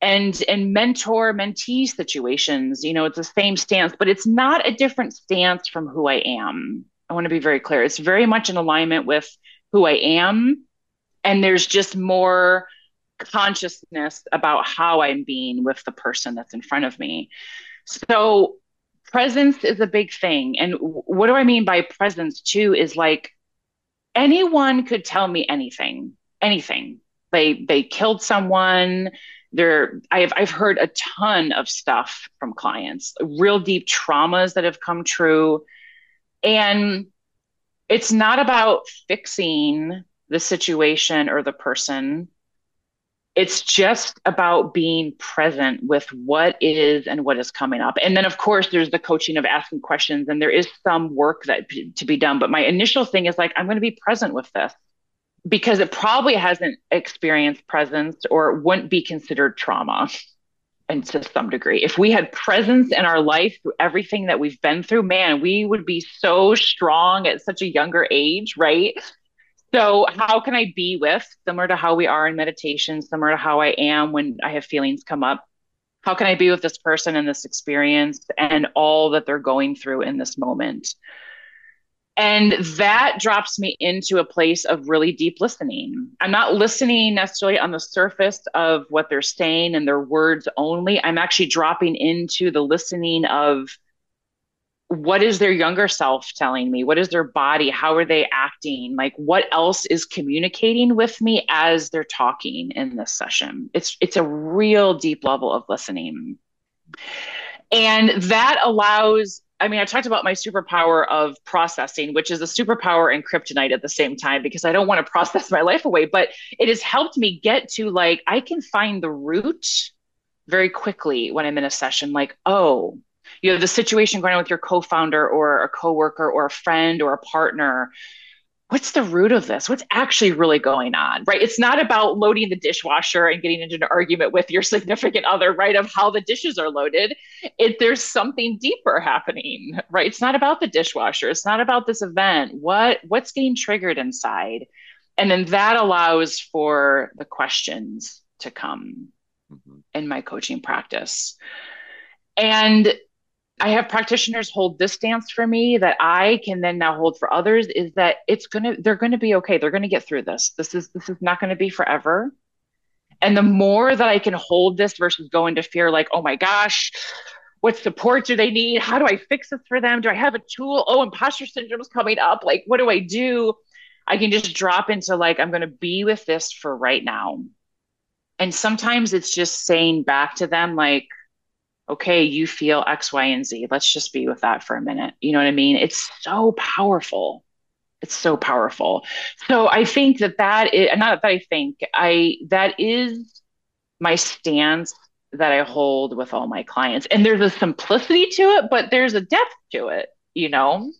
and and mentor mentee situations, you know, it's the same stance, but it's not a different stance from who I am. I want to be very clear. It's very much in alignment with who I am and there's just more consciousness about how I'm being with the person that's in front of me. So presence is a big thing. And what do I mean by presence too is like anyone could tell me anything, anything. They they killed someone. There I've I've heard a ton of stuff from clients, real deep traumas that have come true. And it's not about fixing the situation or the person. It's just about being present with what is and what is coming up. And then, of course, there's the coaching of asking questions, and there is some work that to be done. But my initial thing is like, I'm going to be present with this because it probably hasn't experienced presence or wouldn't be considered trauma and to some degree. If we had presence in our life through everything that we've been through, man, we would be so strong at such a younger age, right? So, how can I be with, similar to how we are in meditation, similar to how I am when I have feelings come up? How can I be with this person in this experience and all that they're going through in this moment? And that drops me into a place of really deep listening. I'm not listening necessarily on the surface of what they're saying and their words only. I'm actually dropping into the listening of what is their younger self telling me? What is their body? How are they acting? Like what else is communicating with me as they're talking in this session? It's it's a real deep level of listening. And that allows I mean, I talked about my superpower of processing, which is a superpower and kryptonite at the same time because I don't want to process my life away. But it has helped me get to like, I can find the root very quickly when I'm in a session, like, oh, you have the situation going on with your co-founder or a coworker or a friend or a partner what's the root of this? What's actually really going on, right? It's not about loading the dishwasher and getting into an argument with your significant other, right? Of how the dishes are loaded. It, there's something deeper happening, right? It's not about the dishwasher. It's not about this event. What what's getting triggered inside? And then that allows for the questions to come mm-hmm. in my coaching practice. And I have practitioners hold this stance for me that I can then now hold for others is that it's gonna they're gonna be okay. They're gonna get through this. This is this is not gonna be forever. And the more that I can hold this versus go into fear, like, oh my gosh, what support do they need? How do I fix this for them? Do I have a tool? Oh, imposter syndrome is coming up. Like, what do I do? I can just drop into like, I'm gonna be with this for right now. And sometimes it's just saying back to them, like, okay, you feel X, Y, and Z. Let's just be with that for a minute. You know what I mean? It's so powerful. It's so powerful. So I think that that is not that I think I that is my stance that I hold with all my clients. And there's a simplicity to it, but there's a depth to it, you know?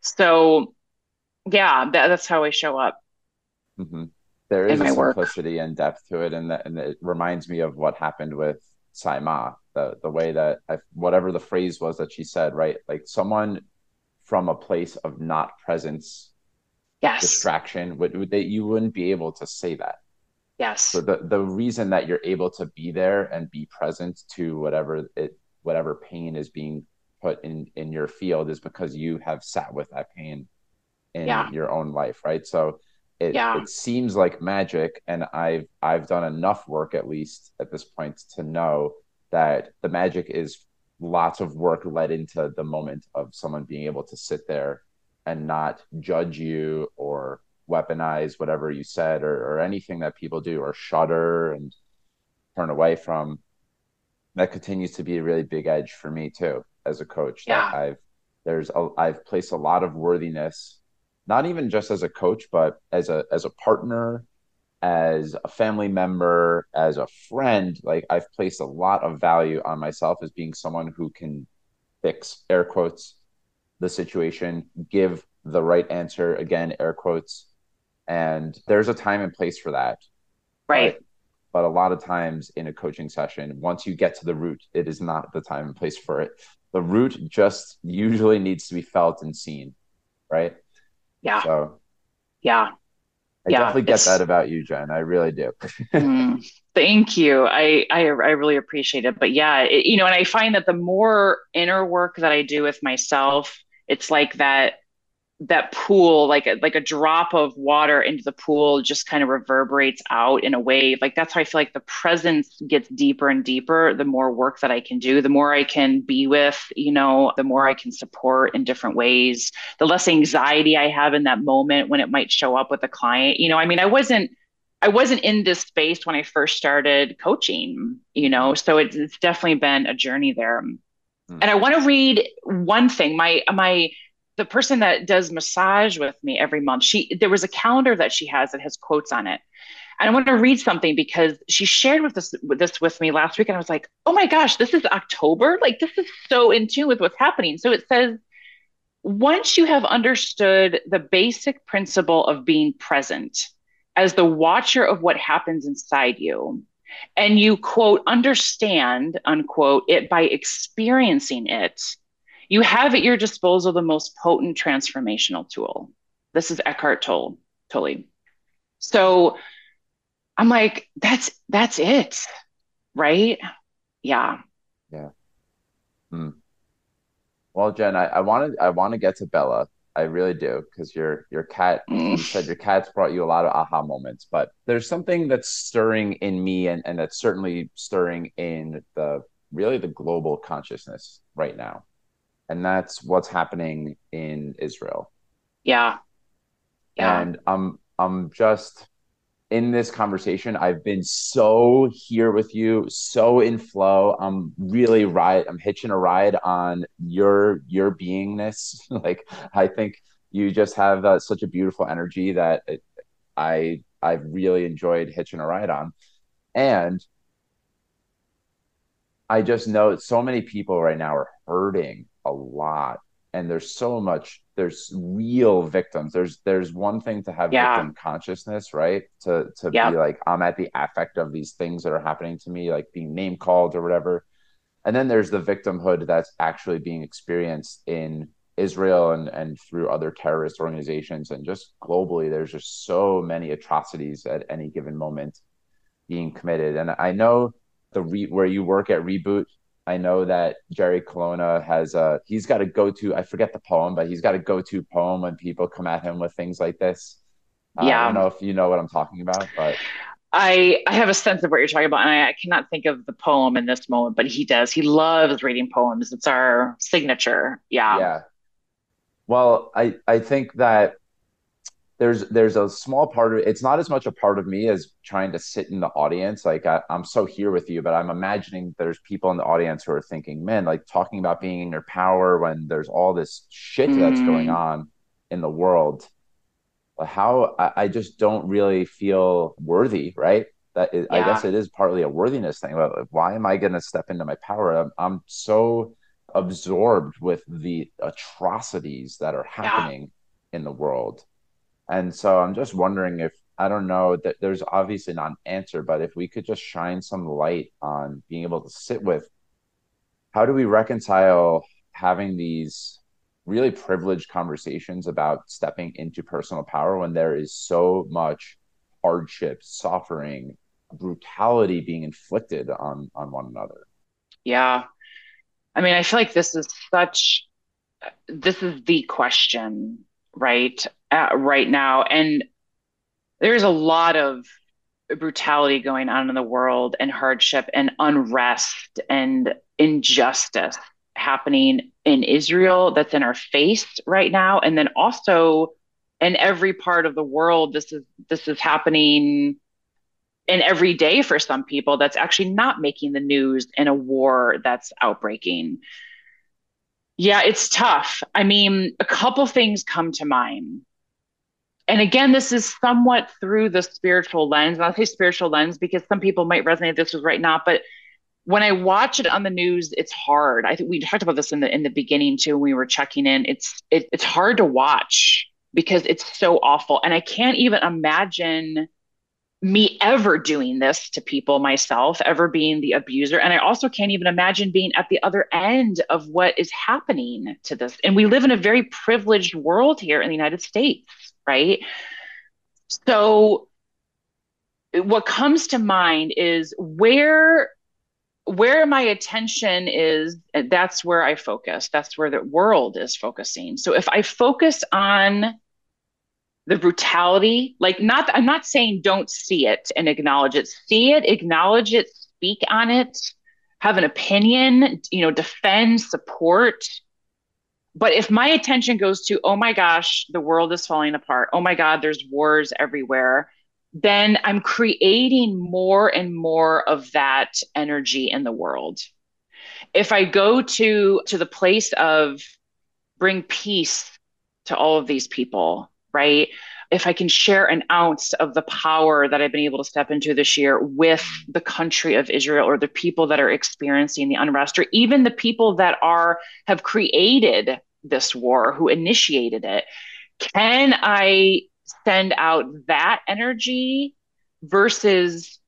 So yeah, that, that's how I show up. Mm-hmm. There is a simplicity work. and depth to it. And, that, and it reminds me of what happened with Sai Maa the the way that I, whatever the phrase was that she said, right? Like someone from a place of not presence, yes, distraction, would, would that you wouldn't be able to say that. Yes. So the the reason that you're able to be there and be present to whatever it whatever pain is being put in in your field is because you have sat with that pain in yeah. your own life, right? So it, yeah. it seems like magic and i've i've done enough work at least at this point to know that the magic is lots of work led into the moment of someone being able to sit there and not judge you or weaponize whatever you said or, or anything that people do or shudder and turn away from that continues to be a really big edge for me too as a coach yeah. i've there's a, i've placed a lot of worthiness not even just as a coach but as a as a partner as a family member, as a friend, like I've placed a lot of value on myself as being someone who can fix air quotes the situation, give the right answer again, air quotes. And there's a time and place for that. Right. But, but a lot of times in a coaching session, once you get to the root, it is not the time and place for it. The root just usually needs to be felt and seen. Right. Yeah. So yeah I yeah, definitely get that about you, Jen. I really do. mm, thank you. I, I, I really appreciate it. But yeah, it, you know, and I find that the more inner work that I do with myself, it's like that that pool like a, like a drop of water into the pool just kind of reverberates out in a wave like that's how i feel like the presence gets deeper and deeper the more work that i can do the more i can be with you know the more i can support in different ways the less anxiety i have in that moment when it might show up with a client you know i mean i wasn't I wasn't in this space when I first started coaching, you know, so it's, it's definitely been a journey there. Mm. And I want to read one thing. My my the person that does massage with me every month, she there was a calendar that she has that has quotes on it. And I want to read something because she shared with this with this with me last week, and I was like, "Oh my gosh, this is October! Like this is so in tune with what's happening." So it says, "Once you have understood the basic principle of being present as the watcher of what happens inside you, and you quote understand unquote it by experiencing it." You have at your disposal the most potent transformational tool. This is Eckhart Tolle. Tolle. So I'm like, that's that's it, right? Yeah. Yeah. Hmm. Well, Jen, I, I wanted I want to get to Bella. I really do because your your cat mm. you said your cat's brought you a lot of aha moments, but there's something that's stirring in me and, and that's certainly stirring in the really the global consciousness right now and that's what's happening in Israel. Yeah. Yeah. And I'm I'm just in this conversation. I've been so here with you, so in flow. I'm really ride. I'm hitching a ride on your your beingness. like I think you just have uh, such a beautiful energy that it, I I've really enjoyed hitching a ride on, and I just know so many people right now are hurting a lot. And there's so much there's real victims. There's there's one thing to have yeah. victim consciousness right? To to be like i'm at the affect of these things that are happening to me like being name called or whatever. And then there's the victimhood that's actually being experienced in israel and and through other terrorist organizations. And just globally there's just so many atrocities at any given moment being committed. And i know the re- where you work at reboot I know that Jerry Colonna has a he's got a go to I forget the poem, but he's got a go to poem when people come at him with things like this. Yeah. Uh, I don't know if you know what I'm talking about, but I I have a sense of what you're talking about, and I, I, cannot think of the poem in this moment, but he does. He loves reading poems. It's our signature. Yeah. Yeah. Well, I I think that there's there's a small part of. It's not as much a part of me as trying to sit in the audience. Like I, am so here with you, but I'm imagining there's people in the audience who are thinking, man, like talking about being in your power when there's all this shit mm. that's going mm. on in the world. How I, I just don't really feel worthy, right? That is, yeah. I guess it is partly a worthiness thing. Like, why am I going to step into my power? I'm, I'm so absorbed with the atrocities that are happening yeah. in the world and so I'm just wondering if I don't know that there's obviously not an answer, but if we could just shine some light on being able to sit with how do we reconcile having these really privileged conversations about stepping into personal power when there is so much hardship, suffering, brutality being inflicted on on one another. Yeah. I mean, I feel like this is such this is the question, right? Right now. And there's a lot of brutality going on in the world and hardship and unrest and injustice happening in Israel that's in our face right now. And then also in every part of the world this is this is happening in every day for some people that's actually not making the news in a war that's outbreaking. Yeah it's tough. I mean a couple things come to mind and again, this is somewhat through the spiritual lens. I'll say spiritual lens because some people might resonate this with right now, but when I watch it on the news, it's hard. I think we talked about this in the in the beginning too when we were checking in. It's it, it's hard to watch because it's so awful. And I can't even imagine me ever doing this to people myself, ever being the abuser. And I also can't even imagine being at the other end of what is happening to this. And we live in a very privileged world here in the United States right? So what comes to mind is where where my attention is that's where i focus. That's where the world is focusing. So if i focus on the brutality like not i'm not saying don't see it and acknowledge it. See it acknowledge it speak on it have an opinion you know defend support but if my attention goes to, oh my gosh, the world is falling apart, oh my God, there's wars everywhere, then I'm creating more and more of that energy in the world. If I go to to the place of bring peace to all of these people, right? If I can share an ounce of the power that I've been able to step into this year with the country of Israel or the people that are experiencing the unrest or even the people that are have created this war, who initiated it. Can I send out that energy versus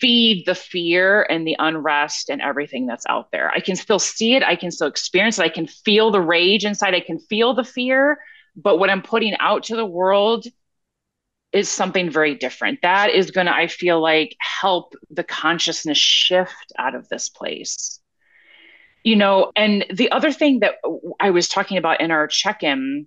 feed the fear and the unrest and everything that's out there? I can still see it, I can still experience it, I can feel the rage inside, I can feel the fear, but what I'm putting out to the world is something very different. That is going to, I feel like, help the consciousness shift out of this place you know and the other thing that i was talking about in our check-in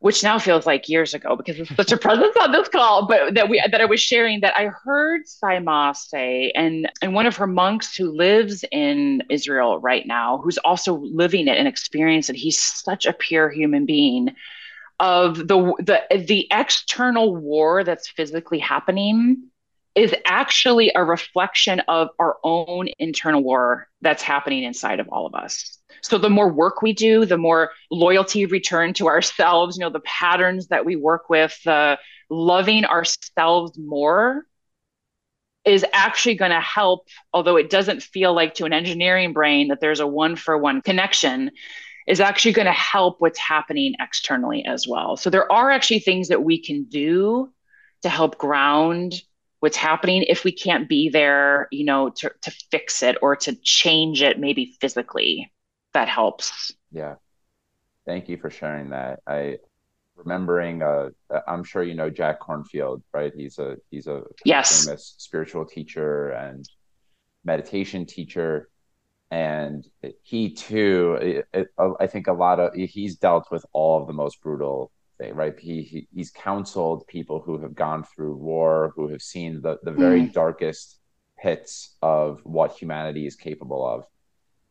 which now feels like years ago because it's such a presence on this call but that we that i was sharing that i heard Sai Maa say and and one of her monks who lives in israel right now who's also living it and experiencing it he's such a pure human being of the the the external war that's physically happening is actually a reflection of our own internal war that's happening inside of all of us. So the more work we do, the more loyalty return to ourselves, you know, the patterns that we work with, the loving ourselves more is actually going to help, although it doesn't feel like to an engineering brain that there's a one for one connection, is actually going to help what's happening externally as well. So there are actually things that we can do to help ground what's happening if we can't be there, you know, to, to fix it or to change it maybe physically. That helps. Yeah. Thank you for sharing that. I remembering uh, i'm sure you know jack Kornfield, right he's a he's a yes. famous spiritual teacher and meditation teacher and he too it, it, i think a lot of he's dealt with all of the most brutal thing right? He, he he's counseled people who have gone through war who have seen the the very mm. darkest pits of what humanity is capable of.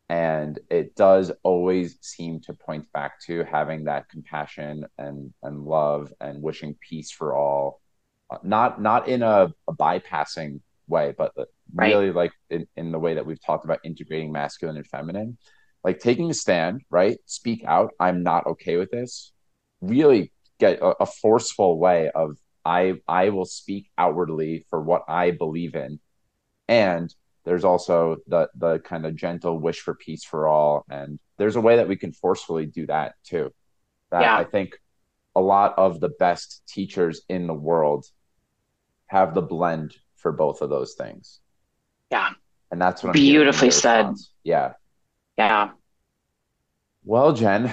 And it does always seem to point back to having that compassion and and love and wishing peace for all. Uh, not not in a, a bypassing way but really right. like in, in the way that we've talked about integrating masculine and feminine. Like taking a stand right? Speak out. I'm not okay with this. Really get a, a forceful way of i i will speak outwardly for what i believe in. And there's also the the kind of gentle wish for peace for all. And there's a way that we can forcefully do that too. That yeah. i think a lot of the best teachers in the world have the blend for both of those things. Yeah. And that's what I'm beautifully said. yeah. Yeah. Well jen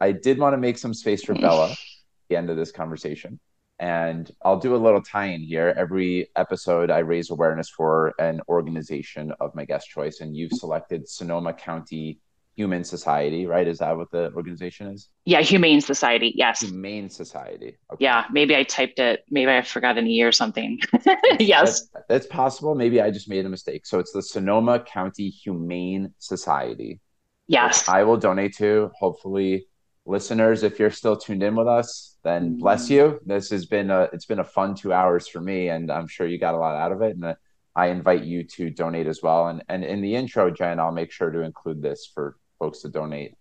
i did want to make some space for bella the end of this conversation and I'll do a little tie in here. Every episode, I raise awareness for an organization of my guest choice, and you've selected Sonoma County Human Society, right? Is that what the organization is? Yeah, Humane Society. Yes. Humane Society. Okay. Yeah, maybe I typed it. Maybe I forgot an E or something. yes. That's, that's possible. Maybe I just made a mistake. So it's the Sonoma County Humane Society. Yes. I will donate to. Hopefully, listeners, if you're still tuned in with us, then bless you. This has been a it's been a fun two hours for me, and I'm sure you got a lot out of it. And I invite you to donate as well. And and in the intro, Jen, I'll make sure to include this for folks to donate.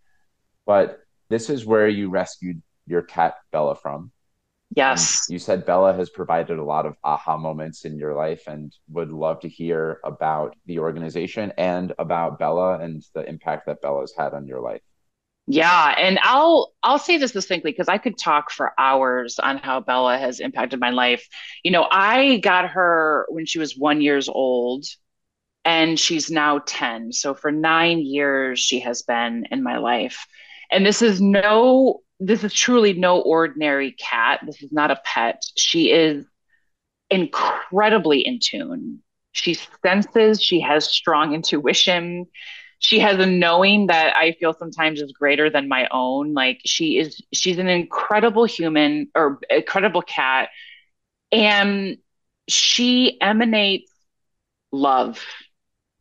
But this is where you rescued your cat Bella from. Yes. And you said Bella has provided a lot of aha moments in your life and would love to hear about the organization and about Bella and the impact that Bella's had on your life. Yeah, and I'll I'll say this distinctly because I could talk for hours on how Bella has impacted my life. You know, I got her when she was 1 years old and she's now 10. So for 9 years she has been in my life. And this is no this is truly no ordinary cat. This is not a pet. She is incredibly in tune. She senses, she has strong intuition she has a knowing that I feel sometimes is greater than my own. Like she is, she's an incredible human or incredible cat. And she emanates love.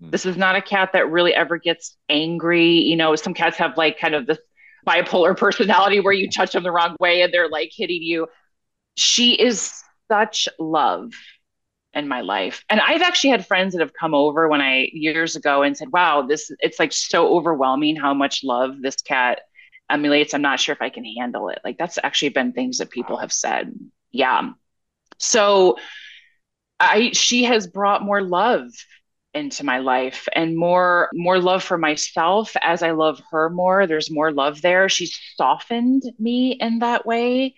Mm. This is not a cat that really ever gets angry. You know, some cats have like kind of this bipolar personality where you touch them the wrong way and they're like hitting you. She is such love in my life. And I've actually had friends that have come over when I years ago and said, "Wow, this it's like so overwhelming how much love this cat emulates. I'm not sure if I can handle it." Like that's actually been things that people have said. Yeah. So I she has brought more love into my life and more more love for myself as I love her more. There's more love there. She's softened me in that way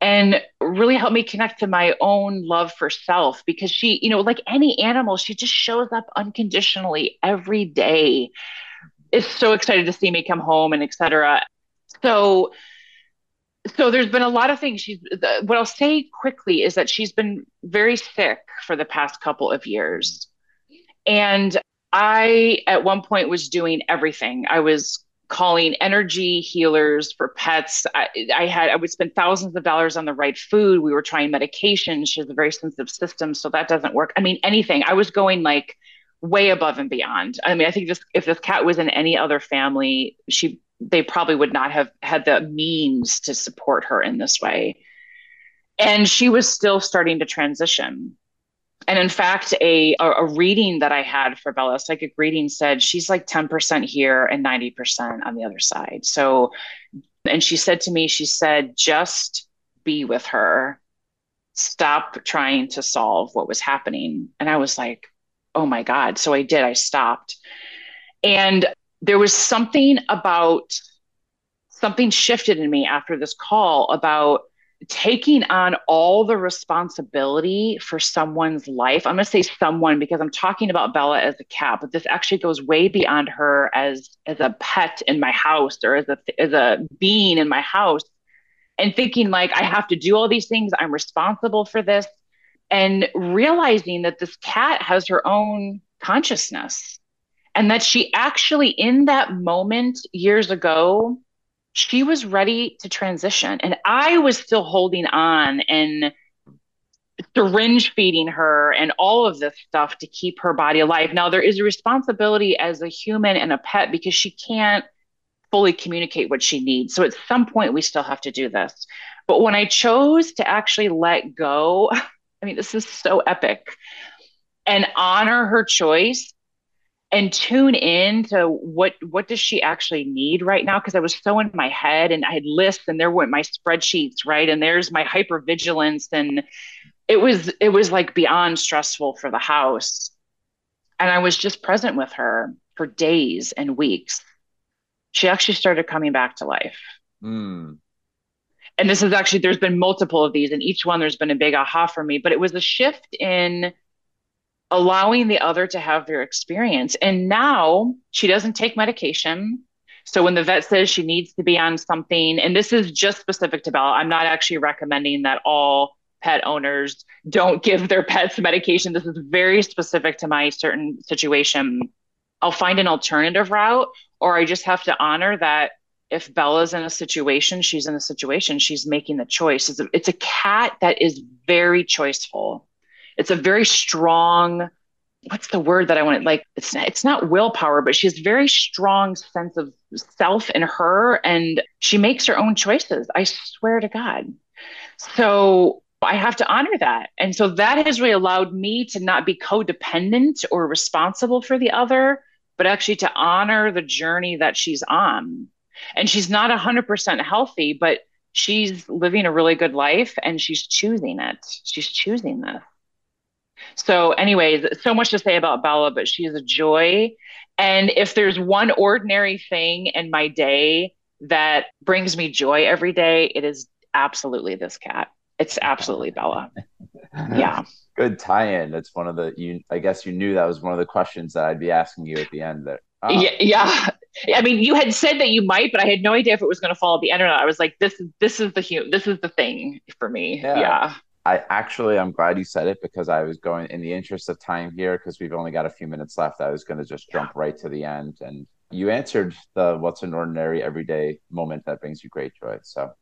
and really helped me connect to my own love for self because she, you know, like any animal, she just shows up unconditionally every day. Is so excited to see me come home and etc. So so there's been a lot of things she's the, what i'll say quickly is that she's been very sick for the past couple of years and i at one point was doing everything i was calling energy healers for pets. I, I, had I would spend thousands of dollars on the right food. We were trying medication. She has a very sensitive system, so that doesn't work. I mean, anything. I was going like way above and beyond. I mean, I think this if this cat was in any other family, she they probably would not have had the means to support her in this way. And she was still starting to transition. And in fact, a, a reading that I had for Bella, psychic reading said she's like 10% here and 90% on the other side. So, and she said to me, she said, just be with her. Stop trying to solve what was happening. And I was like, oh my God. So I did, I stopped. And there was something about something shifted in me after this call about taking on all the responsibility for someone's life. I'm going to say someone because I'm talking about Bella as a cat, but this actually goes way beyond her as as a pet in my house or as a as a being in my house. And thinking like I have to do all these things, I'm responsible for this and realizing that this cat has her own consciousness and that she actually in that moment years ago she was ready to transition and i was still holding on and syringe feeding her and all of this stuff to keep her body alive. Now there is a responsibility as a human and a pet because she can't fully communicate what she needs. So at some point we still have to do this. But when i chose to actually let go i mean this is so epic and honor her choice and tune in to what what does she actually need right now? Because i was so in my head and i had lists and there went my spreadsheets right? And there's my hypervigilance and it was it was like beyond stressful for the house. And i was just present with her for days and weeks. She actually started coming back to life. Mm. and this is actually there's been multiple of these and each one there's been a big aha for me but it was a shift in allowing the other to have their experience. And now she doesn't take medication. So when the vet says she needs to be on something, and this is just specific to Bella, I'm not actually recommending that all pet owners don't give their pets medication. This is very specific to my certain situation. I'll find an alternative route, or I just have to honor that if Bella's in a situation, she's in a situation, she's making the choice. It's a, it's a cat that is very choiceful it's a very strong what's the word that I want like it's it's not willpower, but she has very strong sense of self in her and she makes her own choices. I swear to God. So I have to honor that. And so that has really allowed me to not be codependent or responsible for the other, but actually to honor the journey that she's on. And she's not 100% healthy, but she's living a really good life and she's choosing it. She's choosing this. So, anyways, so much to say about Bella, but she is a joy. And if there's one ordinary thing in my day that brings me joy every day, it is absolutely this cat. It's absolutely Bella. Yeah. Good tie-in. It's one of the you. I guess you knew that was one of the questions that I'd be asking you at the end. There. Oh. Yeah, yeah. I mean, you had said that you might, but I had no idea if it was going to fall at the end or not. I was like, this is this is the this is the thing for me. Yeah. yeah. I actually, I'm glad you said it because I was going in the interest of time here because we've only got a few minutes left. I was going to just jump right to the end, and you answered the "What's an ordinary everyday moment that brings you great joy?" So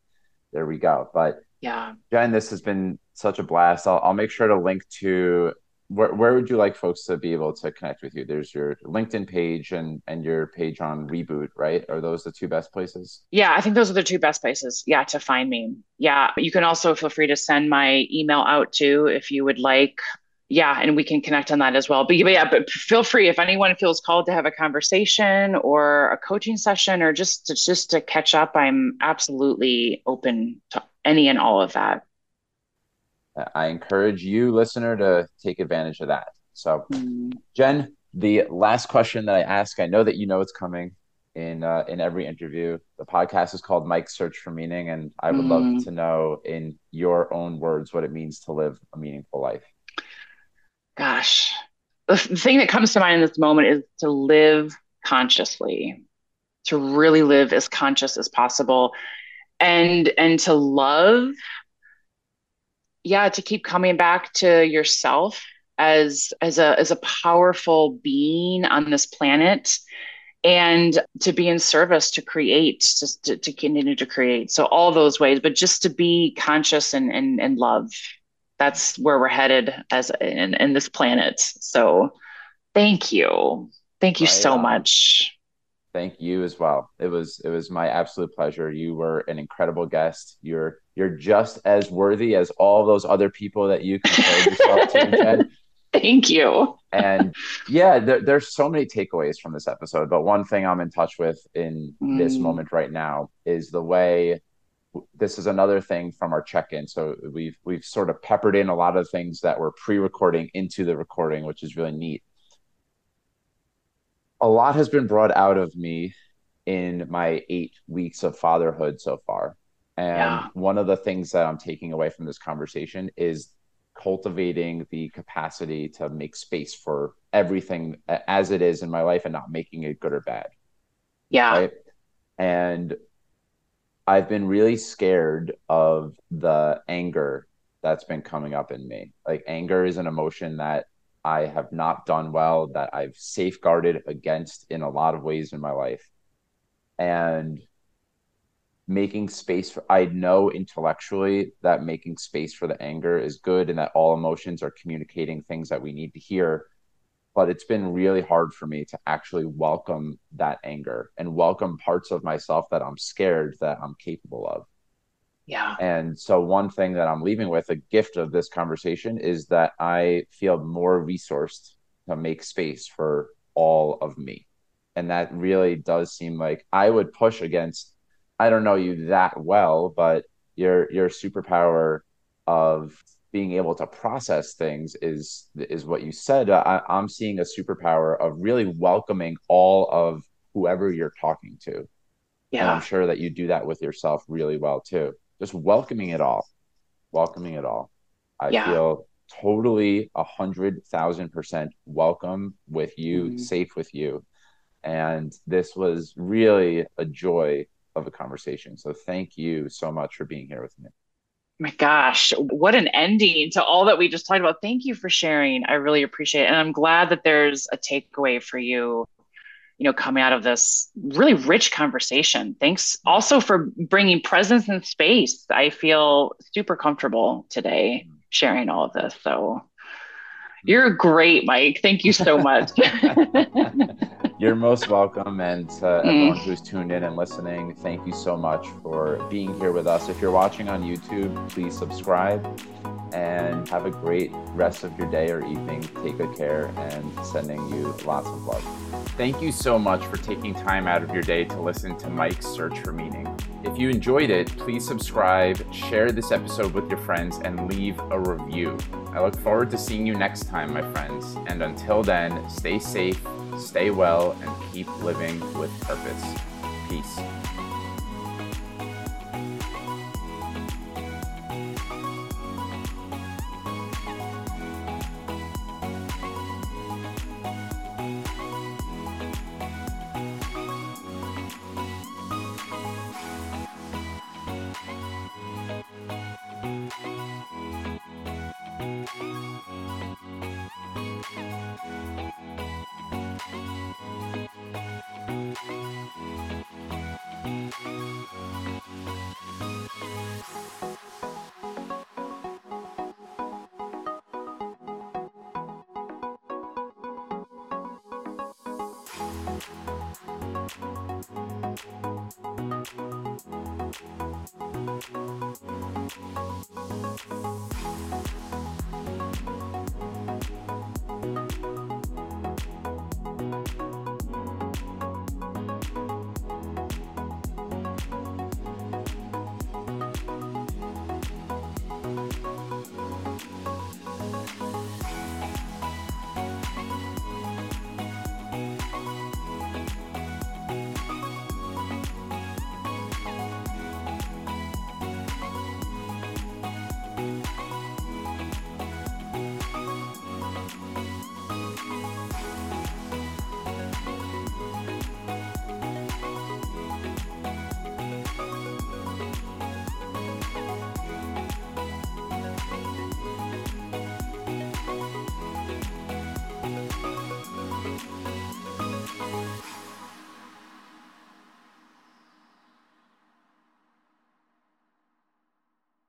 there we go. But yeah, Jen, this has been such a blast. I'll, I'll make sure to link to where, where would you like folks to be able to connect with you? There's your LinkedIn page and and your page on Reboot, right? Are those the two best places? Yeah, I think those are the two best places. Yeah, to find me. Yeah, you can also feel free to send my email out too if you would like. Yeah, and we can connect on that as well. But, but yeah, but feel free if anyone feels called to have a conversation or a coaching session or just to, just to catch up. I'm absolutely open to any and all of that. I encourage you, listener, to take advantage of that. So, mm. Jen, the last question that I ask, I know that you know it's coming in uh, in every interview. The podcast is called Mike's Search for Meaning, and I would mm. love to know in your own words what it means to live a meaningful life. Gosh, the thing that comes to mind in this moment is to live consciously, to really live as conscious as possible, and and to love yeah to keep coming back to yourself as as a as a powerful being on this planet and to be in service to create just to, to continue to create so all those ways but just to be conscious and and, and love that's where we're headed as in, in this planet so Thank you. Thank you right so on. much. Thank you as well. It was it was my absolute pleasure. You were an incredible guest. You're you're just as worthy as all those other people that you compared yourself to, Jen. Thank you. and yeah, there, there's so many takeaways from this episode. But one thing I'm in touch with in mm. this moment right now is the way this is another thing from our check-in. So we've we've sort of peppered in a lot of things that we're pre-recording into the recording, which is really neat. A lot has been brought out of me in my eight weeks of fatherhood so far. And yeah. one of the things that I'm taking away from this conversation is cultivating the capacity to make space for everything as it is in my life and not making it good or bad. Yeah. Right? And I've been really scared of the anger that's been coming up in me. Like anger is an emotion that I have not done well, that I've safeguarded against in a lot of ways in my life. And making space for I know intellectually that making space for the anger is good and that all emotions are communicating things that we need to hear but it's been really hard for me to actually welcome that anger and welcome parts of myself that I'm scared that I'm capable of. Yeah. And so one thing that I'm leaving with a gift of this conversation is that I feel more resourced to make space for all of me. And that really does seem like I would push against I don't know you that well, but your your superpower of being able to process things is is what you said. I, I'm seeing a superpower of really welcoming all of whoever you're talking to. Yeah, and I'm sure that you do that with yourself really well too. Just welcoming it all, welcoming it all. I yeah. feel totally a hundred thousand percent welcome with you, mm-hmm. safe with you, and this was really a joy of a conversation. So thank you so much for being here with me. My gosh, what an ending to all that we just talked about. Thank you for sharing. I really appreciate it. And I'm glad that there's a takeaway for you, you know, coming out of this really rich conversation. Thanks also for bringing presence and space. I feel super comfortable today sharing all of this. So you're great, Mike. Thank you so much. You're most welcome. And to mm. everyone who's tuned in and listening, thank you so much for being here with us. If you're watching on YouTube, please subscribe and have a great rest of your day or evening. Take good care and sending you lots of love. Thank you so much for taking time out of your day to listen to Mike's Search for Meaning. If you enjoyed it, please subscribe, share this episode with your friends, and leave a review. I look forward to seeing you next time, my friends. And until then, stay safe, stay well, and keep living with purpose. Peace.